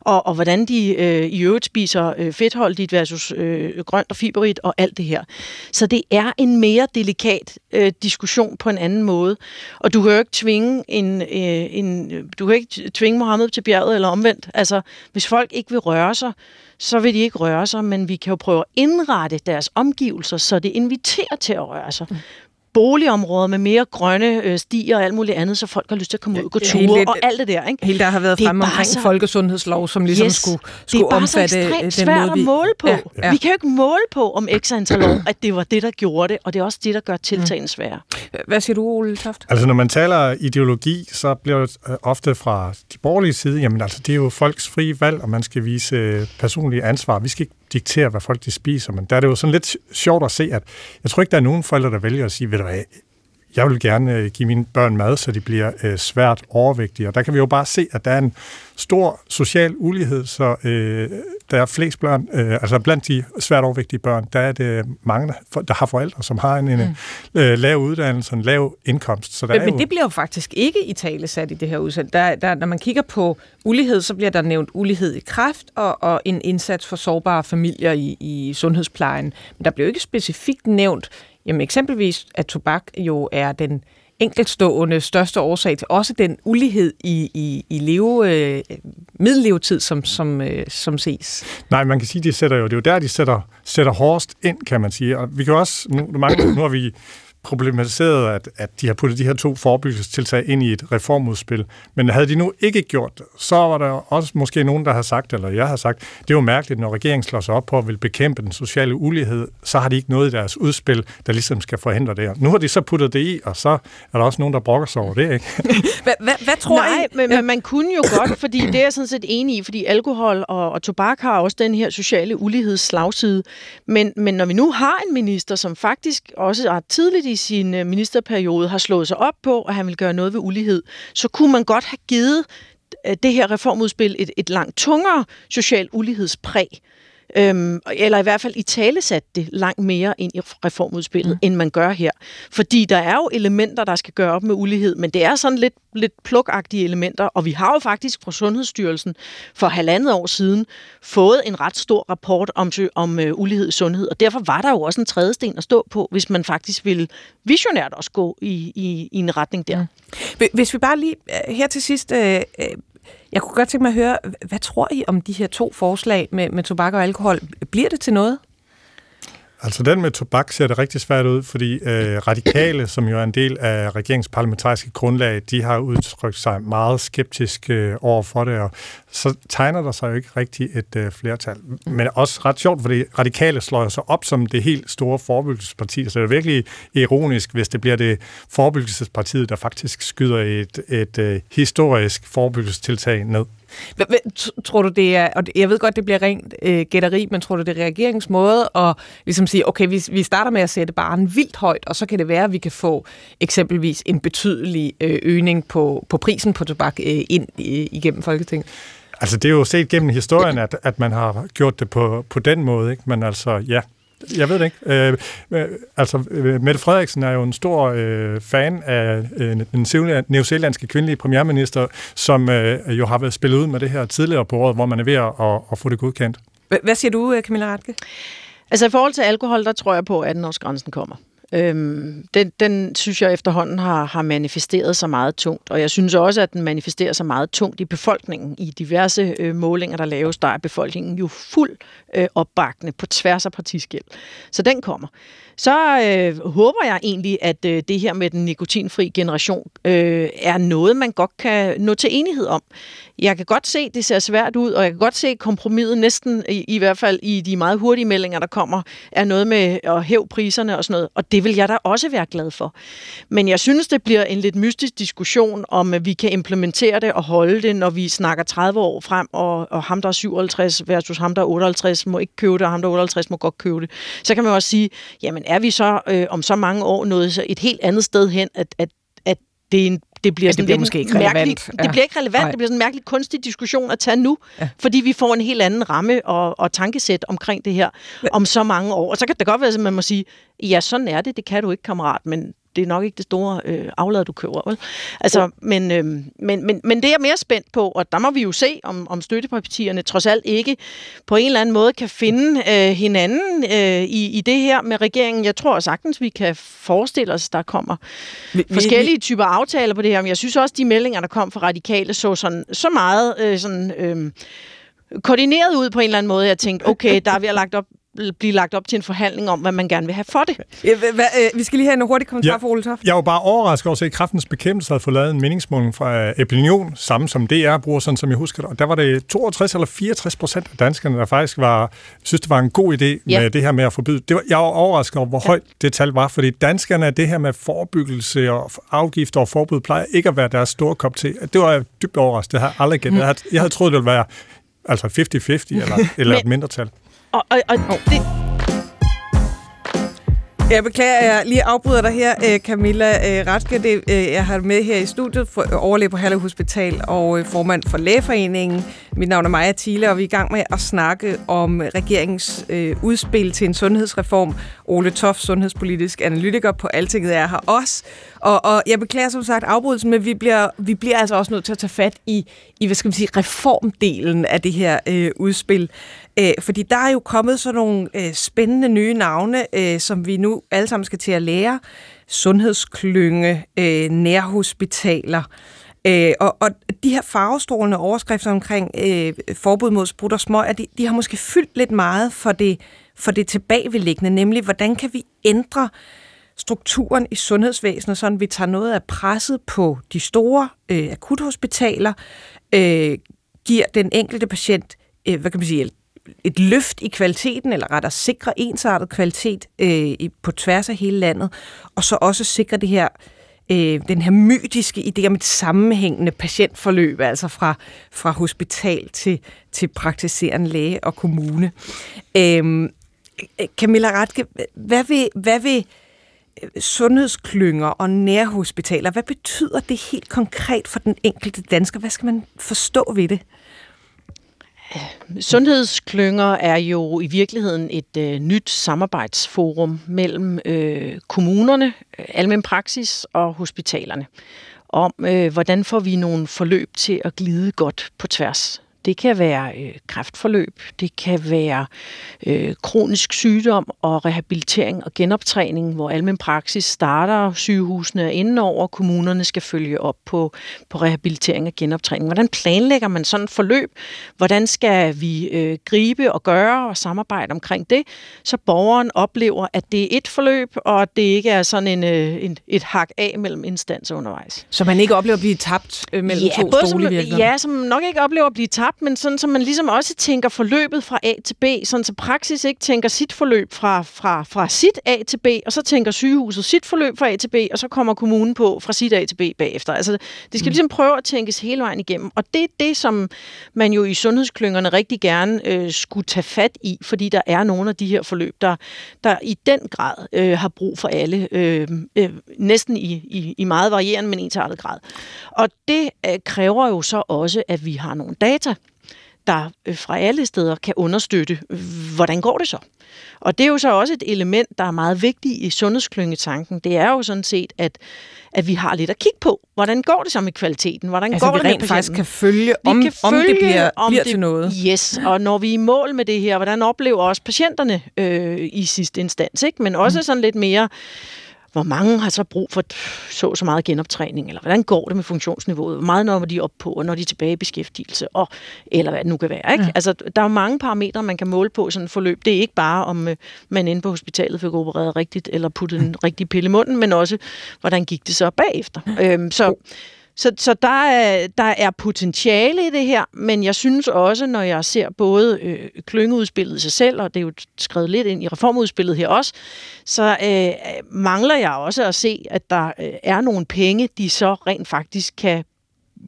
S3: og, og hvordan de øh, i øvrigt spiser øh, fedtholdigt versus øh, grønt og fiberigt, og alt det her. Så det er en mere delikat øh, diskussion på en anden måde. Og du kan jo ikke tvinge en, øh, en øh, du kan ikke tvinge Mohammed til bjerget, eller omvendt. Altså, hvis folk ikke vil røre sig, så vil de ikke røre sig, men vi kan jo prøve at indrette deres omgivelser, så det inviterer til at røre sig. Mm. Mm boligområder med mere grønne øh, stier og alt muligt andet, så folk har lyst til at komme ud og gå ture og alt det der. Ikke?
S2: Hele der har været fremme omkring så, folkesundhedslov, som ligesom yes, skulle, skulle omfatte
S3: det er bare så den måde, vi... at måle på. Ja, ja. Vi kan jo ikke måle på om x antal år, at det var det, der gjorde det, og det er også det, der gør tiltagene svære.
S2: Hvad siger du, Ole Toft?
S4: Altså, når man taler ideologi, så bliver det øh, ofte fra de borgerlige side, jamen altså, det er jo folks frie valg, og man skal vise øh, personlige ansvar. Vi skal ikke diktere, hvad folk de spiser, men der er det jo sådan lidt sjovt at se, at jeg tror ikke, der er nogen forældre, der vælger at sige, du hvad, jeg vil gerne øh, give mine børn mad, så de bliver øh, svært overvægtige. Og der kan vi jo bare se, at der er en stor social ulighed, så øh, der er flest børn, øh, altså blandt de svært overvægtige børn, der er det mange, der har forældre, som har en, en mm. øh, lav uddannelse, en lav indkomst. Så der
S2: men,
S4: er
S2: men det bliver jo faktisk ikke i tale sat i det her udsend. Der, der, når man kigger på ulighed, så bliver der nævnt ulighed i kræft og, og en indsats for sårbare familier i, i sundhedsplejen. Men der bliver jo ikke specifikt nævnt, jamen eksempelvis, at tobak jo er den enkeltstående største årsag til også den ulighed i, i, i leve, øh, middellevetid, som, som, øh, som ses.
S4: Nej, man kan sige, de sætter jo, det er jo der, de sætter, sætter hårdest ind, kan man sige. Og vi kan også, nu, nu har vi problematiseret, at, at de har puttet de her to forebyggelsestiltag ind i et reformudspil. Men havde de nu ikke gjort det, så var der også måske nogen, der har sagt, eller jeg har sagt, det er jo mærkeligt, når regeringen slår sig op på at vil bekæmpe den sociale ulighed, så har de ikke noget i deres udspil, der ligesom skal forhindre det. Nu har de så puttet det i, og så er der også nogen, der brokker sig over det, ikke? <laughs>
S2: hvad, tror
S3: Nej, I? men, men man kunne jo godt, fordi det er jeg sådan set enig i, fordi alkohol og, og tobak har også den her sociale ulighedsslagside. Men, men når vi nu har en minister, som faktisk også har tidligt i sin øh, ministerperiode har slået sig op på, at han vil gøre noget ved ulighed, så kunne man godt have givet øh, det her reformudspil et, et langt tungere social ulighedspræg øhm, eller i hvert fald i tale sat det langt mere ind i reformudspillet, mm. end man gør her. Fordi der er jo elementer, der skal gøre op med ulighed, men det er sådan lidt, lidt plukagtige elementer, og vi har jo faktisk fra Sundhedsstyrelsen for halvandet år siden fået en ret stor rapport om, om uh, ulighed i sundhed, og derfor var der jo også en tredje sten at stå på, hvis man faktisk ville visionært også gå i, i, i en retning der.
S2: Mm. Hvis vi bare lige øh, her til sidst øh, jeg kunne godt tænke mig at høre, hvad tror I om de her to forslag med, med tobak og alkohol? Bliver det til noget?
S4: Altså den med tobak ser det rigtig svært ud, fordi øh, radikale, som jo er en del af regeringsparlamentariske grundlag, de har udtrykt sig meget skeptisk øh, over for det, og så tegner der sig jo ikke rigtig et øh, flertal. Men også ret sjovt, fordi radikale slår sig op som det helt store forebyggelsesparti, så det er virkelig ironisk, hvis det bliver det forebyggelsespartiet, der faktisk skyder et, et øh, historisk forebyggelsestiltag ned.
S2: Tror du, det er, og jeg ved godt, det bliver rent øh, gætteri, men tror du, det er regeringens måde at ligesom sige, okay, vi, vi starter med at sætte barnen vildt højt, og så kan det være, at vi kan få eksempelvis en betydelig øh, øgning på, på prisen på tobak øh, ind øh, igennem Folketinget?
S4: Altså, det er jo set gennem historien, at, at man har gjort det på, på den måde, ikke? Men altså, ja, jeg ved det ikke. Øh, øh, altså, øh, Mette Frederiksen er jo en stor øh, fan af øh, den neozelandske kvindelige premierminister, som øh, jo har været spillet ud med det her tidligere på året, hvor man er ved at, at, at få det godkendt.
S2: Hvad siger du, øh, Camilla Ratke?
S3: Altså i forhold til alkohol, der tror jeg på, at 18-årsgrænsen kommer. Øhm, den, den synes jeg efterhånden har, har manifesteret sig meget tungt, og jeg synes også, at den manifesterer sig meget tungt i befolkningen. I diverse øh, målinger, der laves, der er befolkningen jo fuld øh, opbakende på tværs af partiskæld. Så den kommer. Så øh, håber jeg egentlig, at øh, det her med den nikotinfri generation øh, er noget, man godt kan nå til enighed om. Jeg kan godt se, at det ser svært ud, og jeg kan godt se, kompromiset næsten, i, i hvert fald i de meget hurtige meldinger, der kommer, er noget med at hæve priserne og sådan noget. Og det vil jeg da også være glad for. Men jeg synes, det bliver en lidt mystisk diskussion, om at vi kan implementere det og holde det, når vi snakker 30 år frem, og, og ham, der er 57 versus ham, der er 58, må ikke købe det, og ham, der er 58, må godt købe det. Så kan man også sige, jamen er vi så øh, om så mange år nået så et helt andet sted hen, at, at, at det er en det bliver,
S2: ja, det bliver måske ikke relevant.
S3: Ja. Det bliver ikke relevant. Nej. Det bliver sådan en mærkelig kunstig diskussion at tage nu, ja. fordi vi får en helt anden ramme og, og tankesæt omkring det her om så mange år. Og så kan det godt være, at man må sige, ja, sådan er det, det kan du ikke, kammerat, men det er nok ikke det store øh, aflad, du køber. Vel? Altså, ja. men, øh, men, men, men det er jeg mere spændt på, og der må vi jo se, om, om støttepartierne trods alt ikke på en eller anden måde kan finde øh, hinanden øh, i, i det her med regeringen. Jeg tror sagtens, vi kan forestille os, der kommer vi, forskellige vi, typer aftaler på det her, men jeg synes også, de meldinger, der kom fra radikale, så sådan, så meget øh, sådan... Øh, koordineret ud på en eller anden måde. Jeg tænkte, okay, der er vi har lagt op blive lagt op til en forhandling om, hvad man gerne vil have for det.
S2: Ja, hva, øh, vi skal lige have en hurtig kommentar ja, fra Ole Toft.
S4: Jeg var bare overrasket over at se, at kraftens bekæmpelse havde fået lavet en meningsmåling fra Epinion, samme som DR bruger, sådan som jeg husker det. Og der var det 62 eller 64 procent af danskerne, der faktisk var, synes, det var en god idé ja. med det her med at forbyde. Det var, jeg var overrasket over, hvor ja. højt det tal var, fordi danskerne er det her med forebyggelse og afgifter og forbud plejer ikke at være deres store kop til. Det var jeg dybt overrasket. Det havde jeg aldrig gættet. Mm. Jeg havde, jeg havde troet, det ville være altså 50-50 eller, eller et <laughs> mindretal.
S3: Og, og, og det,
S2: jeg beklager, at jeg lige afbryder dig her, øh, Camilla øh, Ratske. Det, øh, jeg har med her i studiet, for, overlæge på Herlev Hospital og formand for Lægeforeningen. Mit navn er Maja Thiele, og vi er i gang med at snakke om regeringens øh, udspil til en sundhedsreform. Ole Toft, sundhedspolitisk analytiker på Altinget, er her også. Og, og jeg beklager som sagt afbrydelsen, men vi bliver, vi bliver altså også nødt til at tage fat i, i hvad skal man sige, reformdelen af det her øh, udspil. Øh, fordi der er jo kommet sådan nogle øh, spændende nye navne, øh, som vi nu alle sammen skal til at lære. Sundhedsklynge, øh, nærhospitaler. Øh, og, og de her farvestrålende overskrifter omkring øh, forbud mod sprut og smøg, de, de har måske fyldt lidt meget for det, for det tilbageliggende, nemlig hvordan kan vi ændre strukturen i sundhedsvæsenet, så vi tager noget af presset på de store øh, akuthospitaler, øh, giver den enkelte patient øh, hvad kan man sige, et løft i kvaliteten, eller rettere sikre ensartet kvalitet øh, på tværs af hele landet, og så også sikre det her øh, den her mytiske idé om et sammenhængende patientforløb, altså fra, fra hospital til, til praktiserende læge og kommune. Øh, Camilla Ratke, hvad vil, hvad vil øh, sundhedsklynger og nærhospitaler, hvad betyder det helt konkret for den enkelte dansker? Hvad skal man forstå ved det?
S3: Sundhedsklynger er jo i virkeligheden et øh, nyt samarbejdsforum mellem øh, kommunerne, øh, almen praksis og hospitalerne om, øh, hvordan får vi nogle forløb til at glide godt på tværs det kan være øh, kræftforløb, det kan være øh, kronisk sygdom og rehabilitering og genoptræning, hvor almen praksis starter, sygehusene er inde over, kommunerne skal følge op på, på rehabilitering og genoptræning. Hvordan planlægger man sådan et forløb? Hvordan skal vi øh, gribe og gøre og samarbejde omkring det, så borgeren oplever, at det er et forløb, og at det ikke er sådan en, øh, en, et hak af mellem instanser undervejs.
S2: Så man ikke oplever at blive tabt øh, mellem
S3: ja,
S2: to stole
S3: Ja, som nok ikke oplever at blive tabt tabt, men sådan, så man ligesom også tænker forløbet fra A til B, sådan så praksis ikke tænker sit forløb fra, fra, fra sit A til B, og så tænker sygehuset sit forløb fra A til B, og så kommer kommunen på fra sit A til B bagefter. Altså, det skal mm. ligesom prøve at tænkes hele vejen igennem, og det er det, som man jo i sundhedsklyngerne rigtig gerne øh, skulle tage fat i, fordi der er nogle af de her forløb, der, der i den grad øh, har brug for alle, øh, øh, næsten i, i, i meget varierende, men ensartet grad. Og det øh, kræver jo så også, at vi har nogle data, der øh, fra alle steder kan understøtte, hvordan går det så? Og det er jo så også et element, der er meget vigtigt i sundhedsklyngetanken. Det er jo sådan set, at, at vi har lidt at kigge på. Hvordan går det så med kvaliteten? Hvordan
S2: altså,
S3: går
S2: vi
S3: det
S2: rent faktisk kan følge, om, kan følge, om det bliver, om bliver det, til noget.
S3: Yes, og når vi er i mål med det her, hvordan oplever også patienterne øh, i sidste instans? Ikke? Men også mm. sådan lidt mere hvor mange har så brug for så så meget genoptræning, eller hvordan går det med funktionsniveauet, hvor meget når de op på, og når de er tilbage i beskæftigelse, og, eller hvad det nu kan være. Ikke? Ja. Altså, der er jo mange parametre, man kan måle på sådan et forløb. Det er ikke bare, om øh, man inde på hospitalet fik opereret rigtigt, eller puttet en rigtig pille i munden, men også, hvordan gik det så bagefter. Øhm, så så, så der, er, der er potentiale i det her, men jeg synes også, når jeg ser både øh, klyngeudspillet i sig selv, og det er jo skrevet lidt ind i reformudspillet her også, så øh, mangler jeg også at se, at der øh, er nogle penge, de så rent faktisk kan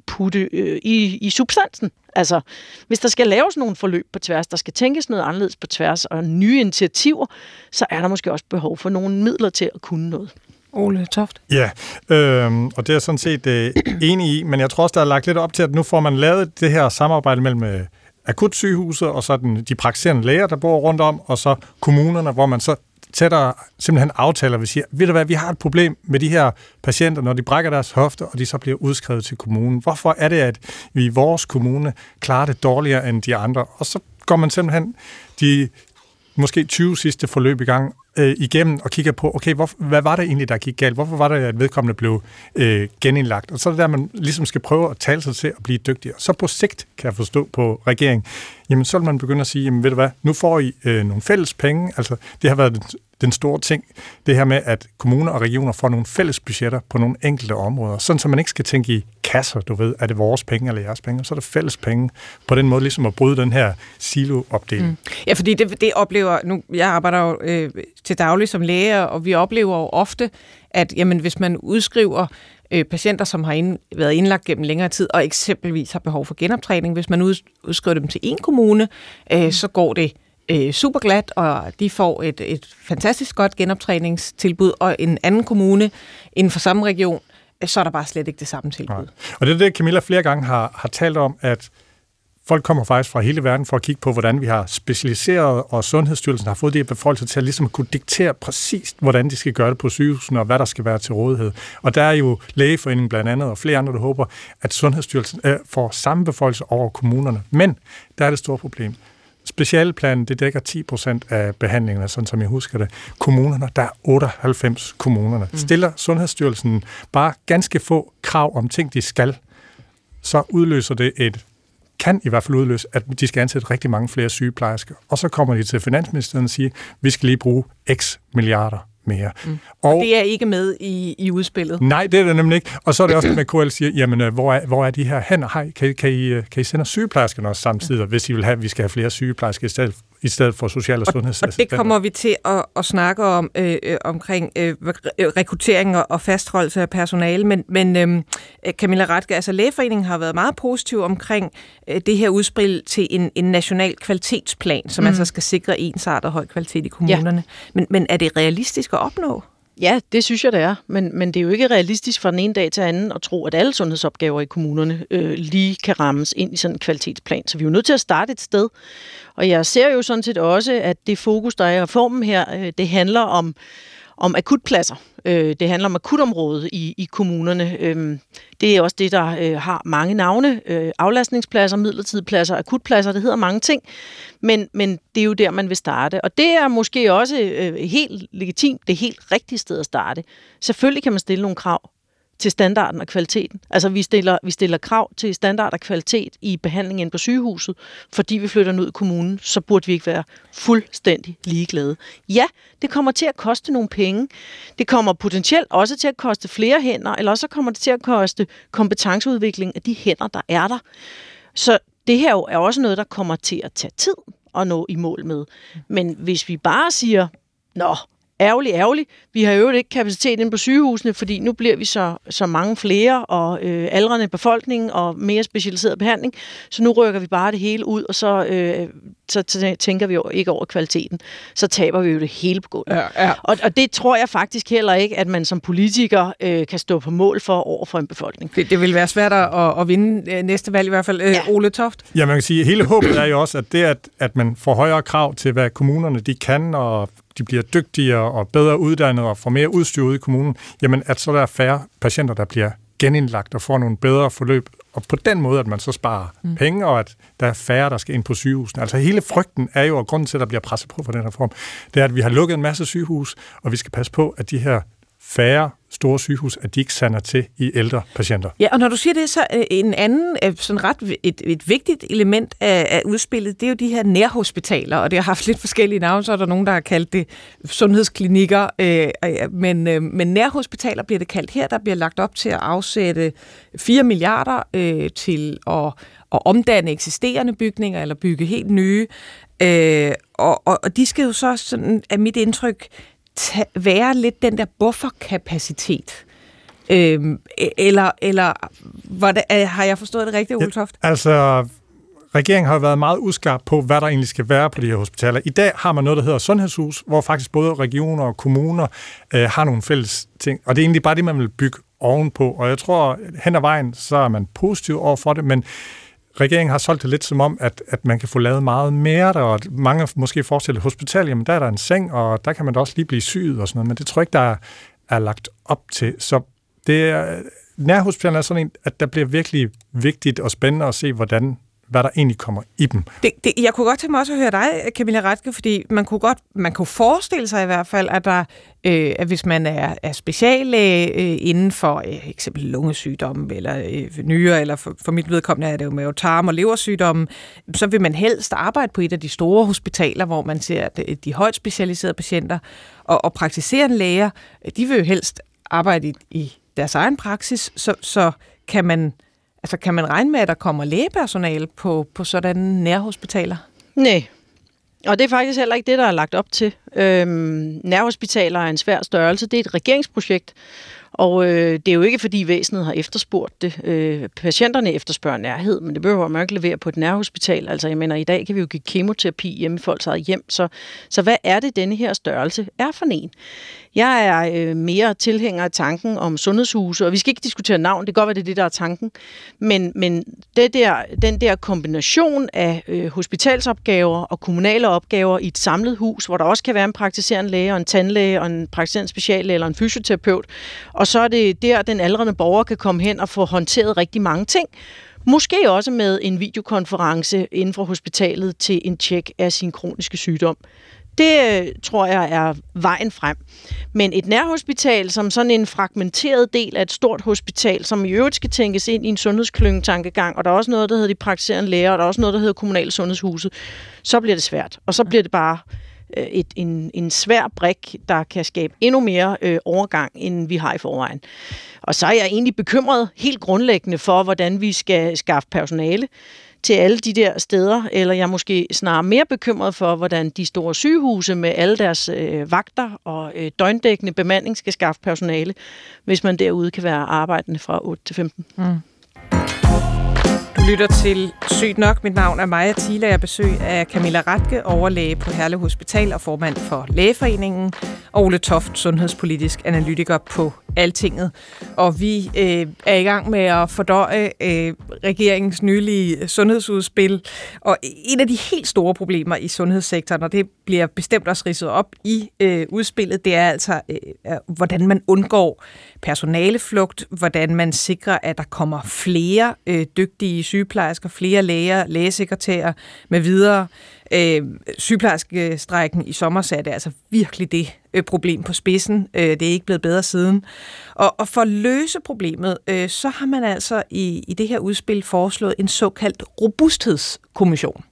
S3: putte øh, i, i substansen. Altså, hvis der skal laves nogle forløb på tværs, der skal tænkes noget anderledes på tværs, og nye initiativer, så er der måske også behov for nogle midler til at kunne noget.
S2: Ole Toft?
S4: Ja, øh, og det er jeg sådan set øh, enig i, men jeg tror også, der er lagt lidt op til, at nu får man lavet det her samarbejde mellem øh, akutsygehuset og så den, de praktiserende læger, der bor rundt om, og så kommunerne, hvor man så tættere simpelthen aftaler, vi siger, ved du hvad, vi har et problem med de her patienter, når de brækker deres hofte, og de så bliver udskrevet til kommunen. Hvorfor er det, at vi i vores kommune klarer det dårligere end de andre? Og så går man simpelthen de måske 20 sidste forløb i gang, øh, igennem og kigger på, okay, hvor, hvad var det egentlig, der gik galt? Hvorfor var det, at vedkommende blev øh, genindlagt? Og så er det der, man ligesom skal prøve at tale sig til at blive dygtigere. Så på sigt, kan jeg forstå på regeringen, jamen så vil man begynde at sige, jamen ved du hvad, nu får I øh, nogle fælles penge. Altså, det har været den, store ting, det her med, at kommuner og regioner får nogle fælles budgetter på nogle enkelte områder, sådan så man ikke skal tænke i kasser, du ved, er det vores penge eller jeres penge, så er det fælles penge. På den måde ligesom at bryde den her silo-opdeling. Mm.
S2: Ja, fordi det, det oplever, nu, jeg arbejder jo øh, til daglig som læge, og vi oplever jo ofte, at jamen, hvis man udskriver øh, patienter, som har ind, været indlagt gennem længere tid, og eksempelvis har behov for genoptræning, hvis man udskriver dem til en kommune, øh, mm. så går det øh, super glat, og de får et, et fantastisk godt genoptræningstilbud, og en anden kommune inden for samme region, øh, så er der bare slet ikke det samme tilbud. Nej.
S4: Og det er det, Camilla flere gange har, har talt om, at folk kommer faktisk fra hele verden for at kigge på, hvordan vi har specialiseret, og Sundhedsstyrelsen har fået de her befolkninger til at ligesom kunne diktere præcis, hvordan de skal gøre det på sygehusene, og hvad der skal være til rådighed. Og der er jo Lægeforeningen blandt andet, og flere andre, der håber, at Sundhedsstyrelsen øh, får samme befolkning over kommunerne. Men der er det store problem. Specialplanen, det dækker 10 procent af behandlingerne, sådan som jeg husker det. Kommunerne, der er 98 kommunerne. Mm. Stiller Sundhedsstyrelsen bare ganske få krav om ting, de skal, så udløser det et kan i hvert fald udløse, at de skal ansætte rigtig mange flere sygeplejersker. Og så kommer de til Finansministeren og siger, vi skal lige bruge x milliarder mere.
S2: Mm. Og, og det er ikke med i, i udspillet?
S4: Nej, det er det nemlig ikke. Og så er det også med, at KL siger, jamen, øh, hvor er, hvor er de her hænder? Hej, kan, kan, I, øh, kan I sende sygeplejerskerne også samtidig, hvis I vil have, at vi skal have flere sygeplejersker i stedet i stedet for social- og sundhedsassistenter.
S2: Og det kommer vi til at, at snakke om øh, øh omkring øh, rekruttering og fastholdelse af personale, men, men øh, Camilla Ratke, altså Lægeforeningen har været meget positiv omkring øh, det her udspil til en, en national kvalitetsplan, som mm. altså skal sikre ensartet høj kvalitet i kommunerne. Ja. Men, men er det realistisk at opnå?
S3: Ja, det synes jeg, det er. Men, men det er jo ikke realistisk fra den ene dag til anden at tro, at alle sundhedsopgaver i kommunerne øh, lige kan rammes ind i sådan en kvalitetsplan. Så vi er jo nødt til at starte et sted. Og jeg ser jo sådan set også, at det fokus, der er i reformen her, øh, det handler om om akutpladser. Øh, det handler om akutområdet i, i kommunerne. Øh, det er også det, der øh, har mange navne. Øh, aflastningspladser, midlertidige pladser, akutpladser, det hedder mange ting. Men, men det er jo der, man vil starte. Og det er måske også øh, helt legitimt, det helt rigtige sted at starte. Selvfølgelig kan man stille nogle krav til standarden og kvaliteten. Altså vi stiller, vi stiller krav til standard og kvalitet i behandlingen på sygehuset, fordi vi flytter ud i kommunen, så burde vi ikke være fuldstændig ligeglade. Ja, det kommer til at koste nogle penge. Det kommer potentielt også til at koste flere hænder, eller også kommer det til at koste kompetenceudvikling af de hænder, der er der. Så det her er også noget, der kommer til at tage tid at nå i mål med. Men hvis vi bare siger, Nå, ærgerligt, ærgerligt. Vi har jo ikke kapacitet inde på sygehusene, fordi nu bliver vi så, så mange flere og øh, aldrende befolkning og mere specialiseret behandling. Så nu rykker vi bare det hele ud, og så, øh, så tænker vi jo ikke over kvaliteten. Så taber vi jo det hele på gulvet. Ja, ja. Og, og det tror jeg faktisk heller ikke, at man som politiker øh, kan stå på mål for over for en befolkning.
S2: Det, det vil være svært at, at vinde øh, næste valg i hvert fald. Øh, ja. Ole Toft?
S4: Ja, man kan sige, at hele håbet er jo også, at det, at, at man får højere krav til, hvad kommunerne de kan, og de bliver dygtigere og bedre uddannede og får mere udstyr ud i kommunen, jamen at så der er færre patienter, der bliver genindlagt og får nogle bedre forløb. Og på den måde, at man så sparer mm. penge, og at der er færre, der skal ind på sygehusene. Altså hele frygten er jo, og grunden til, at der bliver presset på for den reform, det er, at vi har lukket en masse sygehus, og vi skal passe på, at de her færre store sygehus, at de ikke sander til i ældre patienter.
S2: Ja, og når du siger det, så øh, en anden øh, sådan ret et, et vigtigt element af, af udspillet, det er jo de her nærhospitaler, og det har haft lidt forskellige navne, så er der nogen, der har kaldt det sundhedsklinikker, øh, øh men, øh, men nærhospitaler bliver det kaldt her, der bliver lagt op til at afsætte 4 milliarder øh, til at, at omdanne eksisterende bygninger, eller bygge helt nye, øh, og, og, og de skal jo så, sådan, af mit indtryk, ta- være lidt den der bufferkapacitet? Øhm, e- eller eller hvordan, har jeg forstået det rigtigt, Ole Toft?
S4: Ja, altså, regeringen har været meget uskarp på, hvad der egentlig skal være på de her hospitaler. I dag har man noget, der hedder sundhedshus, hvor faktisk både regioner og kommuner øh, har nogle fælles ting. Og det er egentlig bare det, man vil bygge ovenpå. Og jeg tror, hen ad vejen, så er man positiv over for det, men regeringen har solgt det lidt som om, at, at man kan få lavet meget mere der, og mange måske forestiller hospital, jamen der er der en seng, og der kan man da også lige blive syet og sådan noget, men det tror jeg ikke, der er, er lagt op til. Så det er, nærhospitalen er sådan en, at der bliver virkelig vigtigt og spændende at se, hvordan hvad der egentlig kommer i dem.
S2: Det, det, jeg kunne godt tænke mig også at høre dig, Camilla Retke, fordi man kunne godt man kunne forestille sig i hvert fald, at der øh, at hvis man er, er speciallæge øh, inden for øh, eksempel lungesygdomme eller øh, nyere, eller for, for mit vedkommende er det jo med tarm- og leversygdomme, så vil man helst arbejde på et af de store hospitaler, hvor man ser de, øh, de højt specialiserede patienter, og, og praktiserende læger, de vil jo helst arbejde i, i deres egen praksis, så, så kan man Altså, kan man regne med, at der kommer lægepersonale på, på sådan nærhospitaler?
S3: Nej, og det er faktisk heller ikke det, der er lagt op til. Øhm, nærhospitaler er en svær størrelse. Det er et regeringsprojekt, og øh, det er jo ikke, fordi væsenet har efterspurgt det. Øh, patienterne efterspørger nærhed, men det behøver man ikke levere på et nærhospital. Altså, jeg mener, i dag kan vi jo give kemoterapi hjemme i folks eget hjem, så, så hvad er det, denne her størrelse er for en? Jeg er øh, mere tilhænger af tanken om sundhedshuse, og vi skal ikke diskutere navn, det kan godt være, det er det, der er tanken. Men, men det der, den der kombination af øh, hospitalsopgaver og kommunale opgaver i et samlet hus, hvor der også kan være en praktiserende læge og en tandlæge og en praktiserende speciallæge eller en fysioterapeut, og så er det der, den aldrende borger kan komme hen og få håndteret rigtig mange ting. Måske også med en videokonference inden for hospitalet til en tjek af sin kroniske sygdom. Det øh, tror jeg er vejen frem. Men et nærhospital som sådan en fragmenteret del af et stort hospital, som i øvrigt skal tænkes ind i en sundhedsklyngetankegang, og der er også noget, der hedder de praktiserende læger, og der er også noget, der hedder kommunale sundhedshuse, så bliver det svært. Og så bliver det bare øh, et, en, en svær brik, der kan skabe endnu mere øh, overgang, end vi har i forvejen. Og så er jeg egentlig bekymret helt grundlæggende for, hvordan vi skal skaffe personale til alle de der steder, eller jeg er måske snarere mere bekymret for, hvordan de store sygehuse med alle deres øh, vagter og øh, døgndækkende bemanding skal skaffe personale, hvis man derude kan være arbejdende fra 8 til 15. Mm.
S2: Du lytter til Sygt Nok. Mit navn er Maja Thiele. Jeg besøg af Camilla Ratke, overlæge på Herlev Hospital og formand for Lægeforeningen, og Ole Toft, sundhedspolitisk analytiker på Altinget. Og vi øh, er i gang med at fordøje øh, regeringens nylige sundhedsudspil. Og en af de helt store problemer i sundhedssektoren, og det bliver bestemt også ridset op i øh, udspillet, det er altså, øh, øh hvordan man undgår personaleflugt, hvordan man sikrer, at der kommer flere øh, dygtige sygeplejersker, flere læger, lægesekretærer med videre. Øh, sygeplejerskestrækken i sommer satte altså virkelig det øh, problem på spidsen. Øh, det er ikke blevet bedre siden. Og, og for at løse problemet, øh, så har man altså i, i det her udspil foreslået en såkaldt robusthedskommission.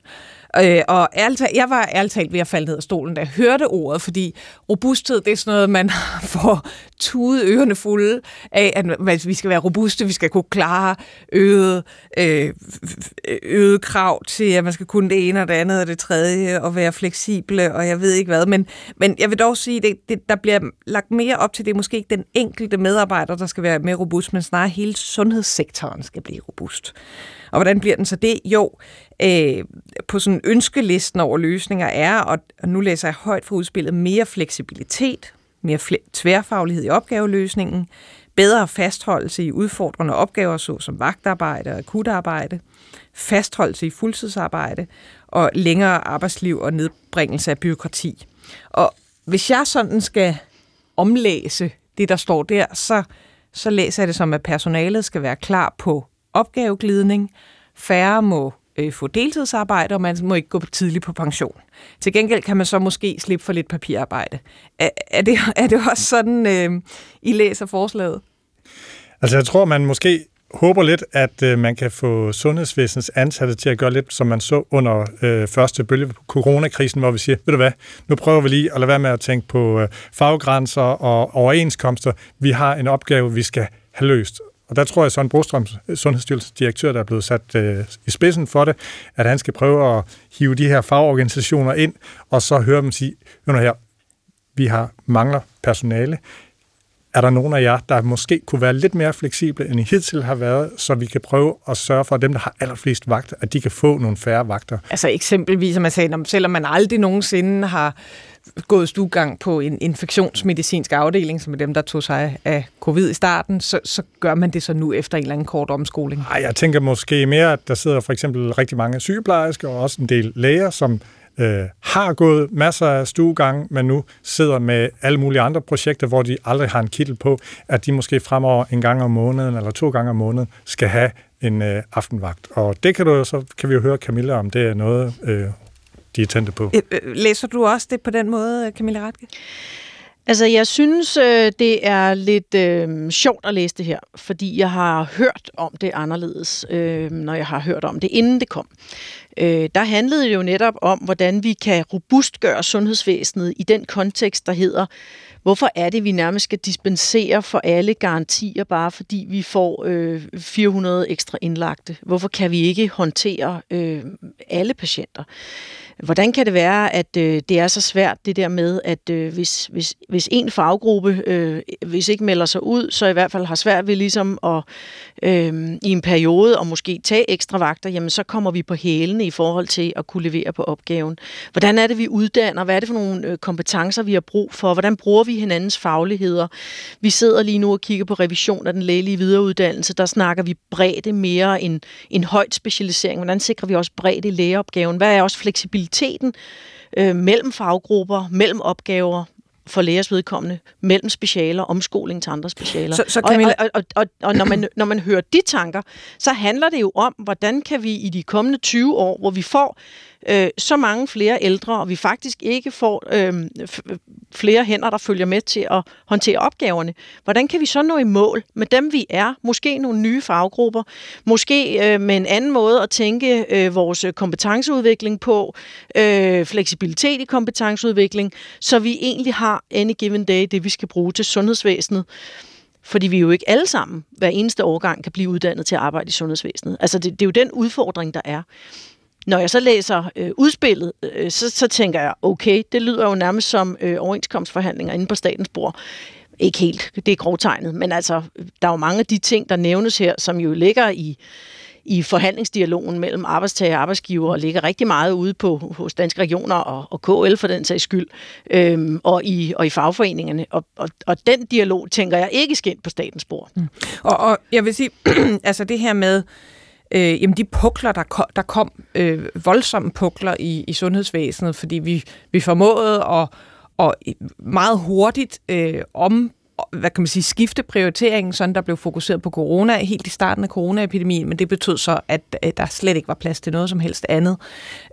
S2: Øh, og ærligt, jeg var ærligt talt ved at falde ned af stolen, da jeg hørte ordet, fordi robusthed, det er sådan noget, man <laughs> får tude ørerne fulde af, at vi skal være robuste, vi skal kunne klare øget, øh, øh, øget krav til, at man skal kunne det ene og det andet og det tredje, og være fleksible, og jeg ved ikke hvad. Men, men jeg vil dog sige, det, det, der bliver lagt mere op til, det er måske ikke den enkelte medarbejder, der skal være mere robust, men snarere hele sundhedssektoren skal blive robust. Og hvordan bliver den så det? Jo, øh, på sådan ønskelisten over løsninger er, og nu læser jeg højt fra udspillet, mere fleksibilitet, mere tværfaglighed i opgaveløsningen, bedre fastholdelse i udfordrende opgaver, såsom vagtarbejde og akutarbejde, fastholdelse i fuldtidsarbejde og længere arbejdsliv og nedbringelse af byråkrati. Og hvis jeg sådan skal omlæse det, der står der, så, så læser jeg det som, at personalet skal være klar på opgaveglidning, færre må øh, få deltidsarbejde, og man må ikke gå tidligt på pension. Til gengæld kan man så måske slippe for lidt papirarbejde. Er, er, det, er det også sådan, øh, I læser forslaget?
S4: Altså jeg tror, man måske håber lidt, at øh, man kan få sundhedsvæsenets ansatte til at gøre lidt, som man så under øh, første bølge på coronakrisen, hvor vi siger, ved du hvad, nu prøver vi lige at lade være med at tænke på øh, faggrænser og overenskomster. Vi har en opgave, vi skal have løst. Og der tror jeg, Søren Brostrøm, sundhedsstyrelsesdirektør, der er blevet sat øh, i spidsen for det, at han skal prøve at hive de her fagorganisationer ind, og så høre dem sige, hør her, vi har mangler personale. Er der nogen af jer, der måske kunne være lidt mere fleksible, end I hidtil har været, så vi kan prøve at sørge for, at dem, der har allerflest vagter, at de kan få nogle færre vagter?
S2: Altså eksempelvis, som jeg sagde, selvom man aldrig nogensinde har gået stuegang på en infektionsmedicinsk afdeling, som er dem, der tog sig af covid i starten, så, så gør man det så nu efter en eller anden kort omskoling?
S4: Nej, jeg tænker måske mere, at der sidder for eksempel rigtig mange sygeplejersker og også en del læger, som øh, har gået masser af stuegang, men nu sidder med alle mulige andre projekter, hvor de aldrig har en kittel på, at de måske fremover en gang om måneden eller to gange om måneden skal have en øh, aftenvagt. Og det kan du så kan vi jo høre Camilla om, det er noget, øh, de er tændte på.
S2: Øh, øh, læser du også det på den måde, Camilla Ratke?
S3: Altså, jeg synes, øh, det er lidt øh, sjovt at læse det her, fordi jeg har hørt om det anderledes, øh, når jeg har hørt om det, inden det kom. Øh, der handlede det jo netop om, hvordan vi kan robustgøre sundhedsvæsenet i den kontekst, der hedder, hvorfor er det, vi nærmest skal dispensere for alle garantier, bare fordi vi får øh, 400 ekstra indlagte? Hvorfor kan vi ikke håndtere øh, alle patienter? Hvordan kan det være, at øh, det er så svært det der med, at øh, hvis, hvis, hvis en faggruppe, øh, hvis ikke melder sig ud, så i hvert fald har svært ved ligesom at øh, i en periode og måske tage ekstra vagter, jamen så kommer vi på hælene i forhold til at kunne levere på opgaven. Hvordan er det, vi uddanner? Hvad er det for nogle øh, kompetencer, vi har brug for? Hvordan bruger vi hinandens fagligheder? Vi sidder lige nu og kigger på revision af den lægelige videreuddannelse. Der snakker vi bredde mere end, end højt specialisering. Hvordan sikrer vi også bredde i lægeopgaven? Hvad er også fleksibilitet fleksibiliteten øh, mellem faggrupper, mellem opgaver, for lægers vedkommende, mellem specialer, omskoling til andre specialer. Så, så Camilla... og, og, og, og når, man, når man hører de tanker, så handler det jo om, hvordan kan vi i de kommende 20 år, hvor vi får øh, så mange flere ældre, og vi faktisk ikke får øh, flere hænder, der følger med til at håndtere opgaverne. Hvordan kan vi så nå i mål med dem, vi er? Måske nogle nye faggrupper, måske øh, med en anden måde at tænke øh, vores kompetenceudvikling på, øh, fleksibilitet i kompetenceudvikling, så vi egentlig har any given day det, vi skal bruge til sundhedsvæsenet. Fordi vi jo ikke alle sammen hver eneste årgang kan blive uddannet til at arbejde i sundhedsvæsenet. Altså det, det er jo den udfordring, der er. Når jeg så læser øh, udspillet, øh, så, så tænker jeg, okay, det lyder jo nærmest som øh, overenskomstforhandlinger inde på statens bord. Ikke helt, det er grovtegnet, men altså, der er jo mange af de ting, der nævnes her, som jo ligger i, i forhandlingsdialogen mellem arbejdstager og arbejdsgiver, og ligger rigtig meget ude på hos danske regioner og, og KL for den sags skyld, øhm, og, i, og i fagforeningerne. Og, og, og den dialog tænker jeg ikke skal ind på statens bord. Mm.
S2: Og, og jeg vil sige, <clears throat> altså det her med, øh, øh, jamen de pukler, der kom, der kom øh, voldsomme pukler i, i sundhedsvæsenet, fordi vi, vi formåede at og meget hurtigt øh, om hvad kan man sige, skifte prioriteringen, sådan der blev fokuseret på corona helt i starten af coronaepidemien, men det betød så, at, der slet ikke var plads til noget som helst andet.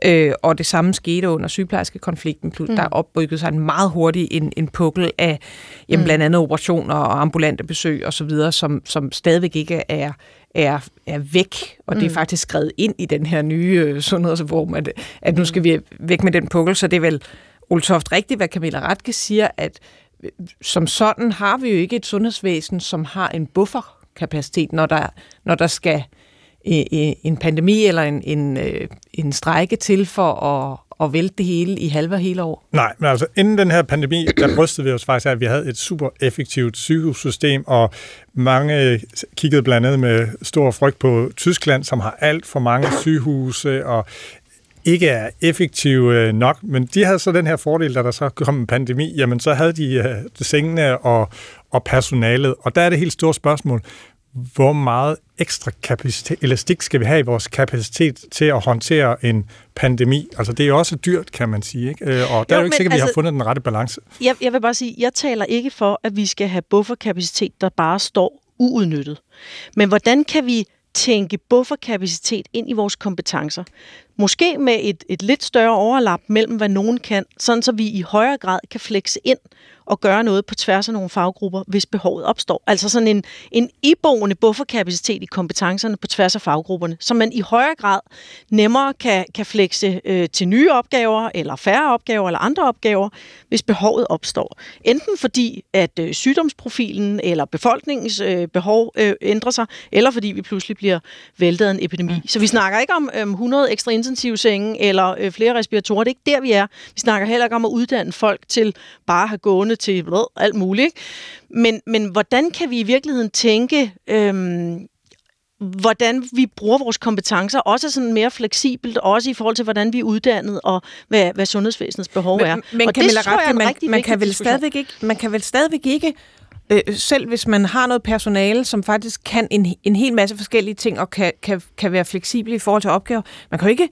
S2: Øh, og det samme skete under sygeplejerskekonflikten. Mm. Der opbyggede sig en meget hurtig en, en pukkel af jamen, mm. blandt andet operationer og ambulante besøg osv., som, som stadigvæk ikke er, er, er væk, og mm. det er mm. faktisk skrevet ind i den her nye øh, sundhedsreform, at, at nu skal vi væk med den pukkel, så det er vel Oltoft rigtigt, hvad Camilla Ratke siger, at som sådan har vi jo ikke et sundhedsvæsen, som har en bufferkapacitet, når der, når der skal øh, øh, en pandemi eller en, en, øh, en strække til for at, at vælte det hele i halve og hele år?
S4: Nej, men altså inden den her pandemi, der brystede vi os faktisk af, at vi havde et super effektivt sygehussystem, og mange kiggede blandt andet med stor frygt på Tyskland, som har alt for mange sygehuse, og ikke er effektive øh, nok, men de havde så den her fordel, da der så kom en pandemi, jamen så havde de uh, sengene og, og personalet, og der er det helt store spørgsmål, hvor meget ekstra kapacitet, elastik skal vi have i vores kapacitet til at håndtere en pandemi? Altså det er jo også dyrt, kan man sige, ikke? Øh, og der jo, er jo ikke sikkert, at vi altså, har fundet den rette balance.
S3: Jeg, jeg vil bare sige, jeg taler ikke for, at vi skal have bufferkapacitet, der bare står uudnyttet. Men hvordan kan vi tænke bufferkapacitet ind i vores kompetencer. Måske med et, et lidt større overlap mellem, hvad nogen kan, sådan så vi i højere grad kan flexe ind at gøre noget på tværs af nogle faggrupper, hvis behovet opstår. Altså sådan en, en iboende bufferkapacitet i kompetencerne på tværs af faggrupperne, så man i højere grad nemmere kan, kan flexe øh, til nye opgaver, eller færre opgaver, eller andre opgaver, hvis behovet opstår. Enten fordi, at øh, sygdomsprofilen eller befolkningens øh, behov øh, ændrer sig, eller fordi vi pludselig bliver væltet af en epidemi. Mm. Så vi snakker ikke om øh, 100 ekstra intensive senge, eller øh, flere respiratorer. Det er ikke der, vi er. Vi snakker heller ikke om at uddanne folk til bare at have gående til ved, alt muligt. Ikke? Men, men hvordan kan vi i virkeligheden tænke, øhm, hvordan vi bruger vores kompetencer, også sådan mere fleksibelt, også i forhold til, hvordan vi er uddannet, og hvad, hvad sundhedsvæsenets behov er.
S2: Men,
S3: og
S2: det tror jeg er man, man kan vel stadigvæk ikke, man kan vel stadigvæk ikke øh, selv hvis man har noget personale, som faktisk kan en, en hel masse forskellige ting, og kan, kan, kan være fleksible i forhold til opgaver, man kan jo ikke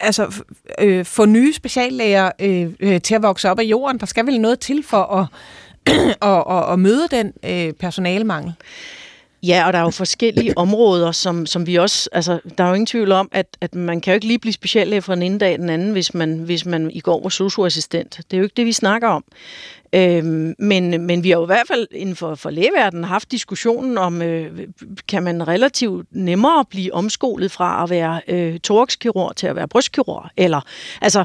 S2: altså, øh, få nye speciallæger øh, øh, til at vokse op af jorden. Der skal vel noget til for at, <clears throat> og, og, og møde den øh, personalemangel.
S3: Ja, og der er jo forskellige <clears throat> områder, som, som vi også... Altså, der er jo ingen tvivl om, at, at man kan jo ikke lige blive speciallæge fra den ene dag den anden, hvis man, hvis man i går var socioassistent. Det er jo ikke det, vi snakker om. Øhm, men, men vi har jo i hvert fald inden for, for lægeverdenen haft diskussionen om, øh, kan man relativt nemmere blive omskolet fra at være øh, thoraxkirurg til at være brystkirurg? Eller, altså,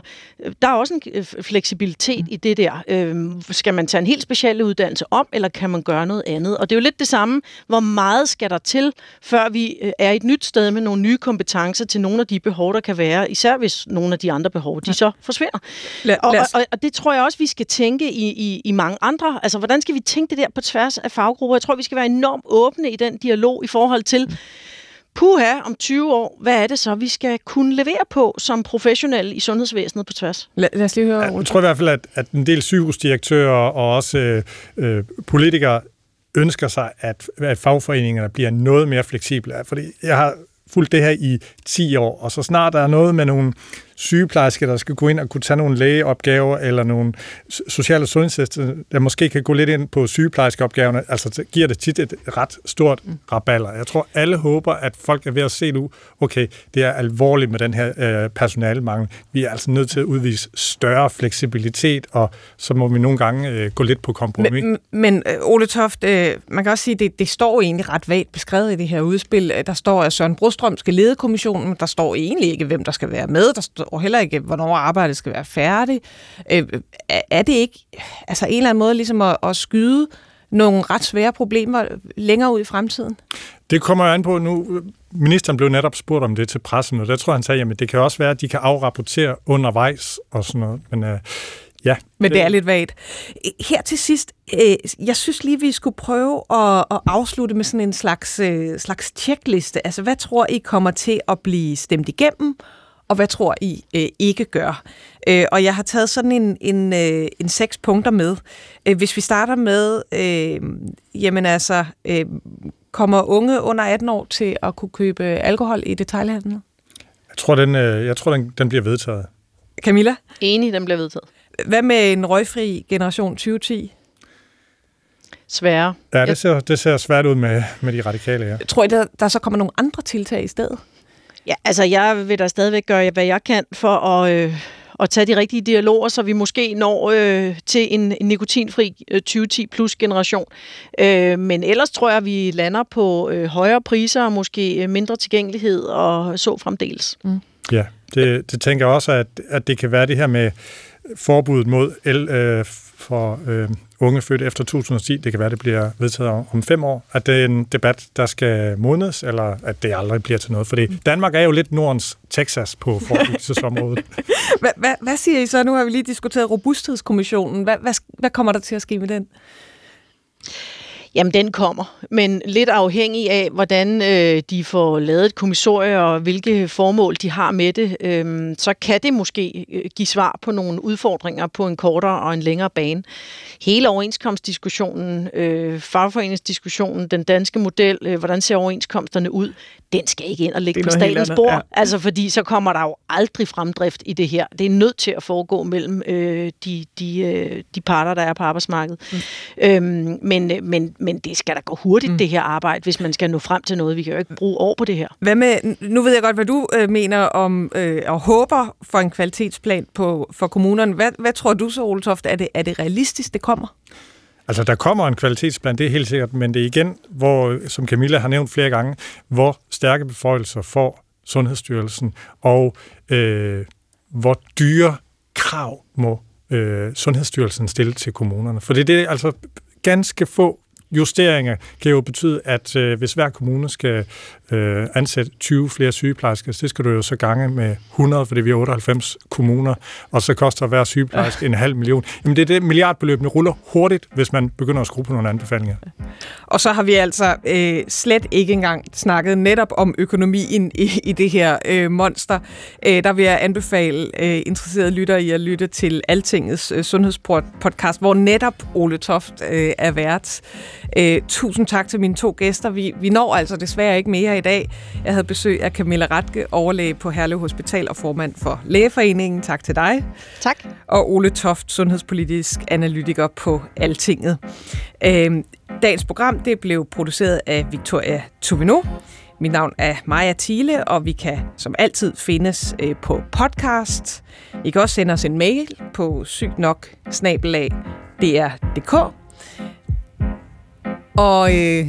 S3: der er også en øh, fleksibilitet i det der. Øh, skal man tage en helt speciel uddannelse om, eller kan man gøre noget andet? Og det er jo lidt det samme. Hvor meget skal der til, før vi øh, er et nyt sted med nogle nye kompetencer til nogle af de behov, der kan være, især hvis nogle af de andre behov, de så forsvinder. Lad og, og, og det tror jeg også, vi skal tænke i, i i, mange andre. Altså, hvordan skal vi tænke det der på tværs af faggrupper? Jeg tror, vi skal være enormt åbne i den dialog i forhold til, puha, om 20 år, hvad er det så, vi skal kunne levere på som professionelle i sundhedsvæsenet på tværs?
S2: Lad, lad os lige høre.
S4: Jeg tror i hvert fald, at, at en del sygehusdirektører og også øh, øh, politikere ønsker sig, at, at fagforeningerne bliver noget mere fleksible. Fordi jeg har fulgt det her i 10 år, og så snart der er noget med nogle sygeplejerske, der skal gå ind og kunne tage nogle lægeopgaver, eller nogle sociale sundhedstester, der måske kan gå lidt ind på sygeplejerskeopgaverne, altså giver det tit et ret stort raballer. Jeg tror, alle håber, at folk er ved at se nu, okay, det er alvorligt med den her øh, personalemangel. Vi er altså nødt til at udvise større fleksibilitet, og så må vi nogle gange øh, gå lidt på kompromis.
S2: Men, men øh, Ole Toft, øh, man kan også sige, at det, det står egentlig ret vagt beskrevet i det her udspil. Der står, at Søren Brostrøm skal lede kommissionen, der står egentlig ikke, hvem der skal være med. Der og heller ikke, hvornår arbejdet skal være færdigt. Øh, er det ikke altså en eller anden måde ligesom at, at skyde nogle ret svære problemer længere ud i fremtiden?
S4: Det kommer jeg an på nu. Ministeren blev netop spurgt om det til pressen, og der tror jeg, han sagde, at det kan også være, at de kan afrapportere undervejs og sådan noget. Men øh, Ja.
S2: Men det er lidt vagt. Her til sidst, øh, jeg synes lige, vi skulle prøve at, at afslutte med sådan en slags, øh, slags checkliste. Altså, hvad tror I kommer til at blive stemt igennem, og hvad tror I øh, ikke gør? Øh, og jeg har taget sådan en, en, øh, en seks punkter med. Øh, hvis vi starter med, øh, jamen altså, øh, kommer unge under 18 år til at kunne købe alkohol i detaljhandlen?
S4: Jeg tror, den, øh, jeg tror, den, den bliver vedtaget.
S2: Camilla?
S3: Enig, den bliver vedtaget.
S2: Hvad med en røgfri generation 2010?
S3: Sværere.
S4: Ja, det ser, det ser svært ud med, med de radikale, ja.
S2: Tror I, der, der så kommer nogle andre tiltag i stedet?
S3: Ja, altså jeg vil da stadigvæk gøre, hvad jeg kan for at, øh, at tage de rigtige dialoger, så vi måske når øh, til en, en nikotinfri øh, 2010 plus generation. Øh, men ellers tror jeg, at vi lander på øh, højere priser og måske øh, mindre tilgængelighed og så fremdeles. Mm.
S4: Ja, det, det tænker jeg også, at, at det kan være det her med forbuddet mod el øh, for øh, unge født efter 2010, det kan være, det bliver vedtaget om, fem år, at det er en debat, der skal modnes, eller at det aldrig bliver til noget. Fordi Danmark er jo lidt Nordens Texas på forebyggelsesområdet. <laughs>
S2: hvad, hvad, hvad siger I så? Nu har vi lige diskuteret Robusthedskommissionen. Hvad, hvad, hvad kommer der til at ske med den?
S3: Jamen, den kommer, men lidt afhængig af, hvordan øh, de får lavet et kommissorie og hvilke formål de har med det, øh, så kan det måske øh, give svar på nogle udfordringer på en kortere og en længere bane. Hele overenskomstdiskussionen, øh, fagforeningsdiskussionen, den danske model, øh, hvordan ser overenskomsterne ud, den skal ikke ind og ligge på statens bord, ja. altså fordi så kommer der jo aldrig fremdrift i det her. Det er nødt til at foregå mellem øh, de, de, øh, de parter, der er på arbejdsmarkedet. Mm. Øhm, men, men, men det skal da gå hurtigt, mm. det her arbejde, hvis man skal nå frem til noget. Vi kan jo ikke bruge år på det her.
S2: Hvad med, nu ved jeg godt, hvad du øh, mener om øh, og håber for en kvalitetsplan på, for kommunerne. Hvad, hvad tror du så, Ole Toft? Er det, er det realistisk, det kommer?
S4: Altså, der kommer en kvalitetsplan, det er helt sikkert, men det er igen, hvor, som Camilla har nævnt flere gange, hvor stærke beføjelser får Sundhedsstyrelsen, og øh, hvor dyre krav må øh, Sundhedsstyrelsen stille til kommunerne. For det er det, altså ganske få justeringer kan jo betyde, at øh, hvis hver kommune skal øh, ansætte 20 flere sygeplejersker, så skal du jo så gange med 100, fordi vi er 98 kommuner, og så koster hver sygeplejerske en halv million. Jamen det er det, milliardbeløbene ruller hurtigt, hvis man begynder at skrue på nogle anbefalinger.
S2: Og så har vi altså øh, slet ikke engang snakket netop om økonomien i, i det her øh, monster. Øh, der vil jeg anbefale øh, interesserede lyttere i at lytte til Altingets øh, sundhedspodcast, hvor netop Ole Toft øh, er vært. Øh, tusind tak til mine to gæster. Vi, vi når altså desværre ikke mere i dag. Jeg havde besøg af Camilla Ratke, overlæge på Herlev Hospital og formand for Lægeforeningen. Tak til dig.
S3: Tak.
S2: Og Ole Toft, sundhedspolitisk analytiker på Altinget. Øh, dagens program det blev produceret af Victoria Tuvino. Mit navn er Maja Thiele, og vi kan som altid findes øh, på podcast. I kan også sende os en mail på sygt nok dr.dk. Og, øh,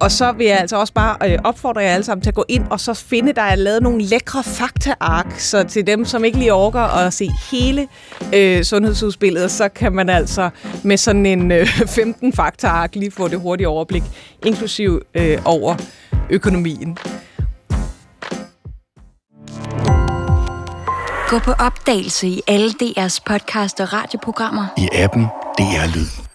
S2: og så vil jeg altså også bare øh, opfordre jer alle sammen til at gå ind og så finde, der er lavet nogle lækre faktaark, så til dem, som ikke lige orker at se hele øh, sundhedsudspillet, så kan man altså med sådan en øh, <laughs> 15 faktaark lige få det hurtige overblik, inklusiv øh, over økonomien.
S1: Gå på opdagelse i alle DR's podcast og radioprogrammer.
S5: I appen DR Lyd.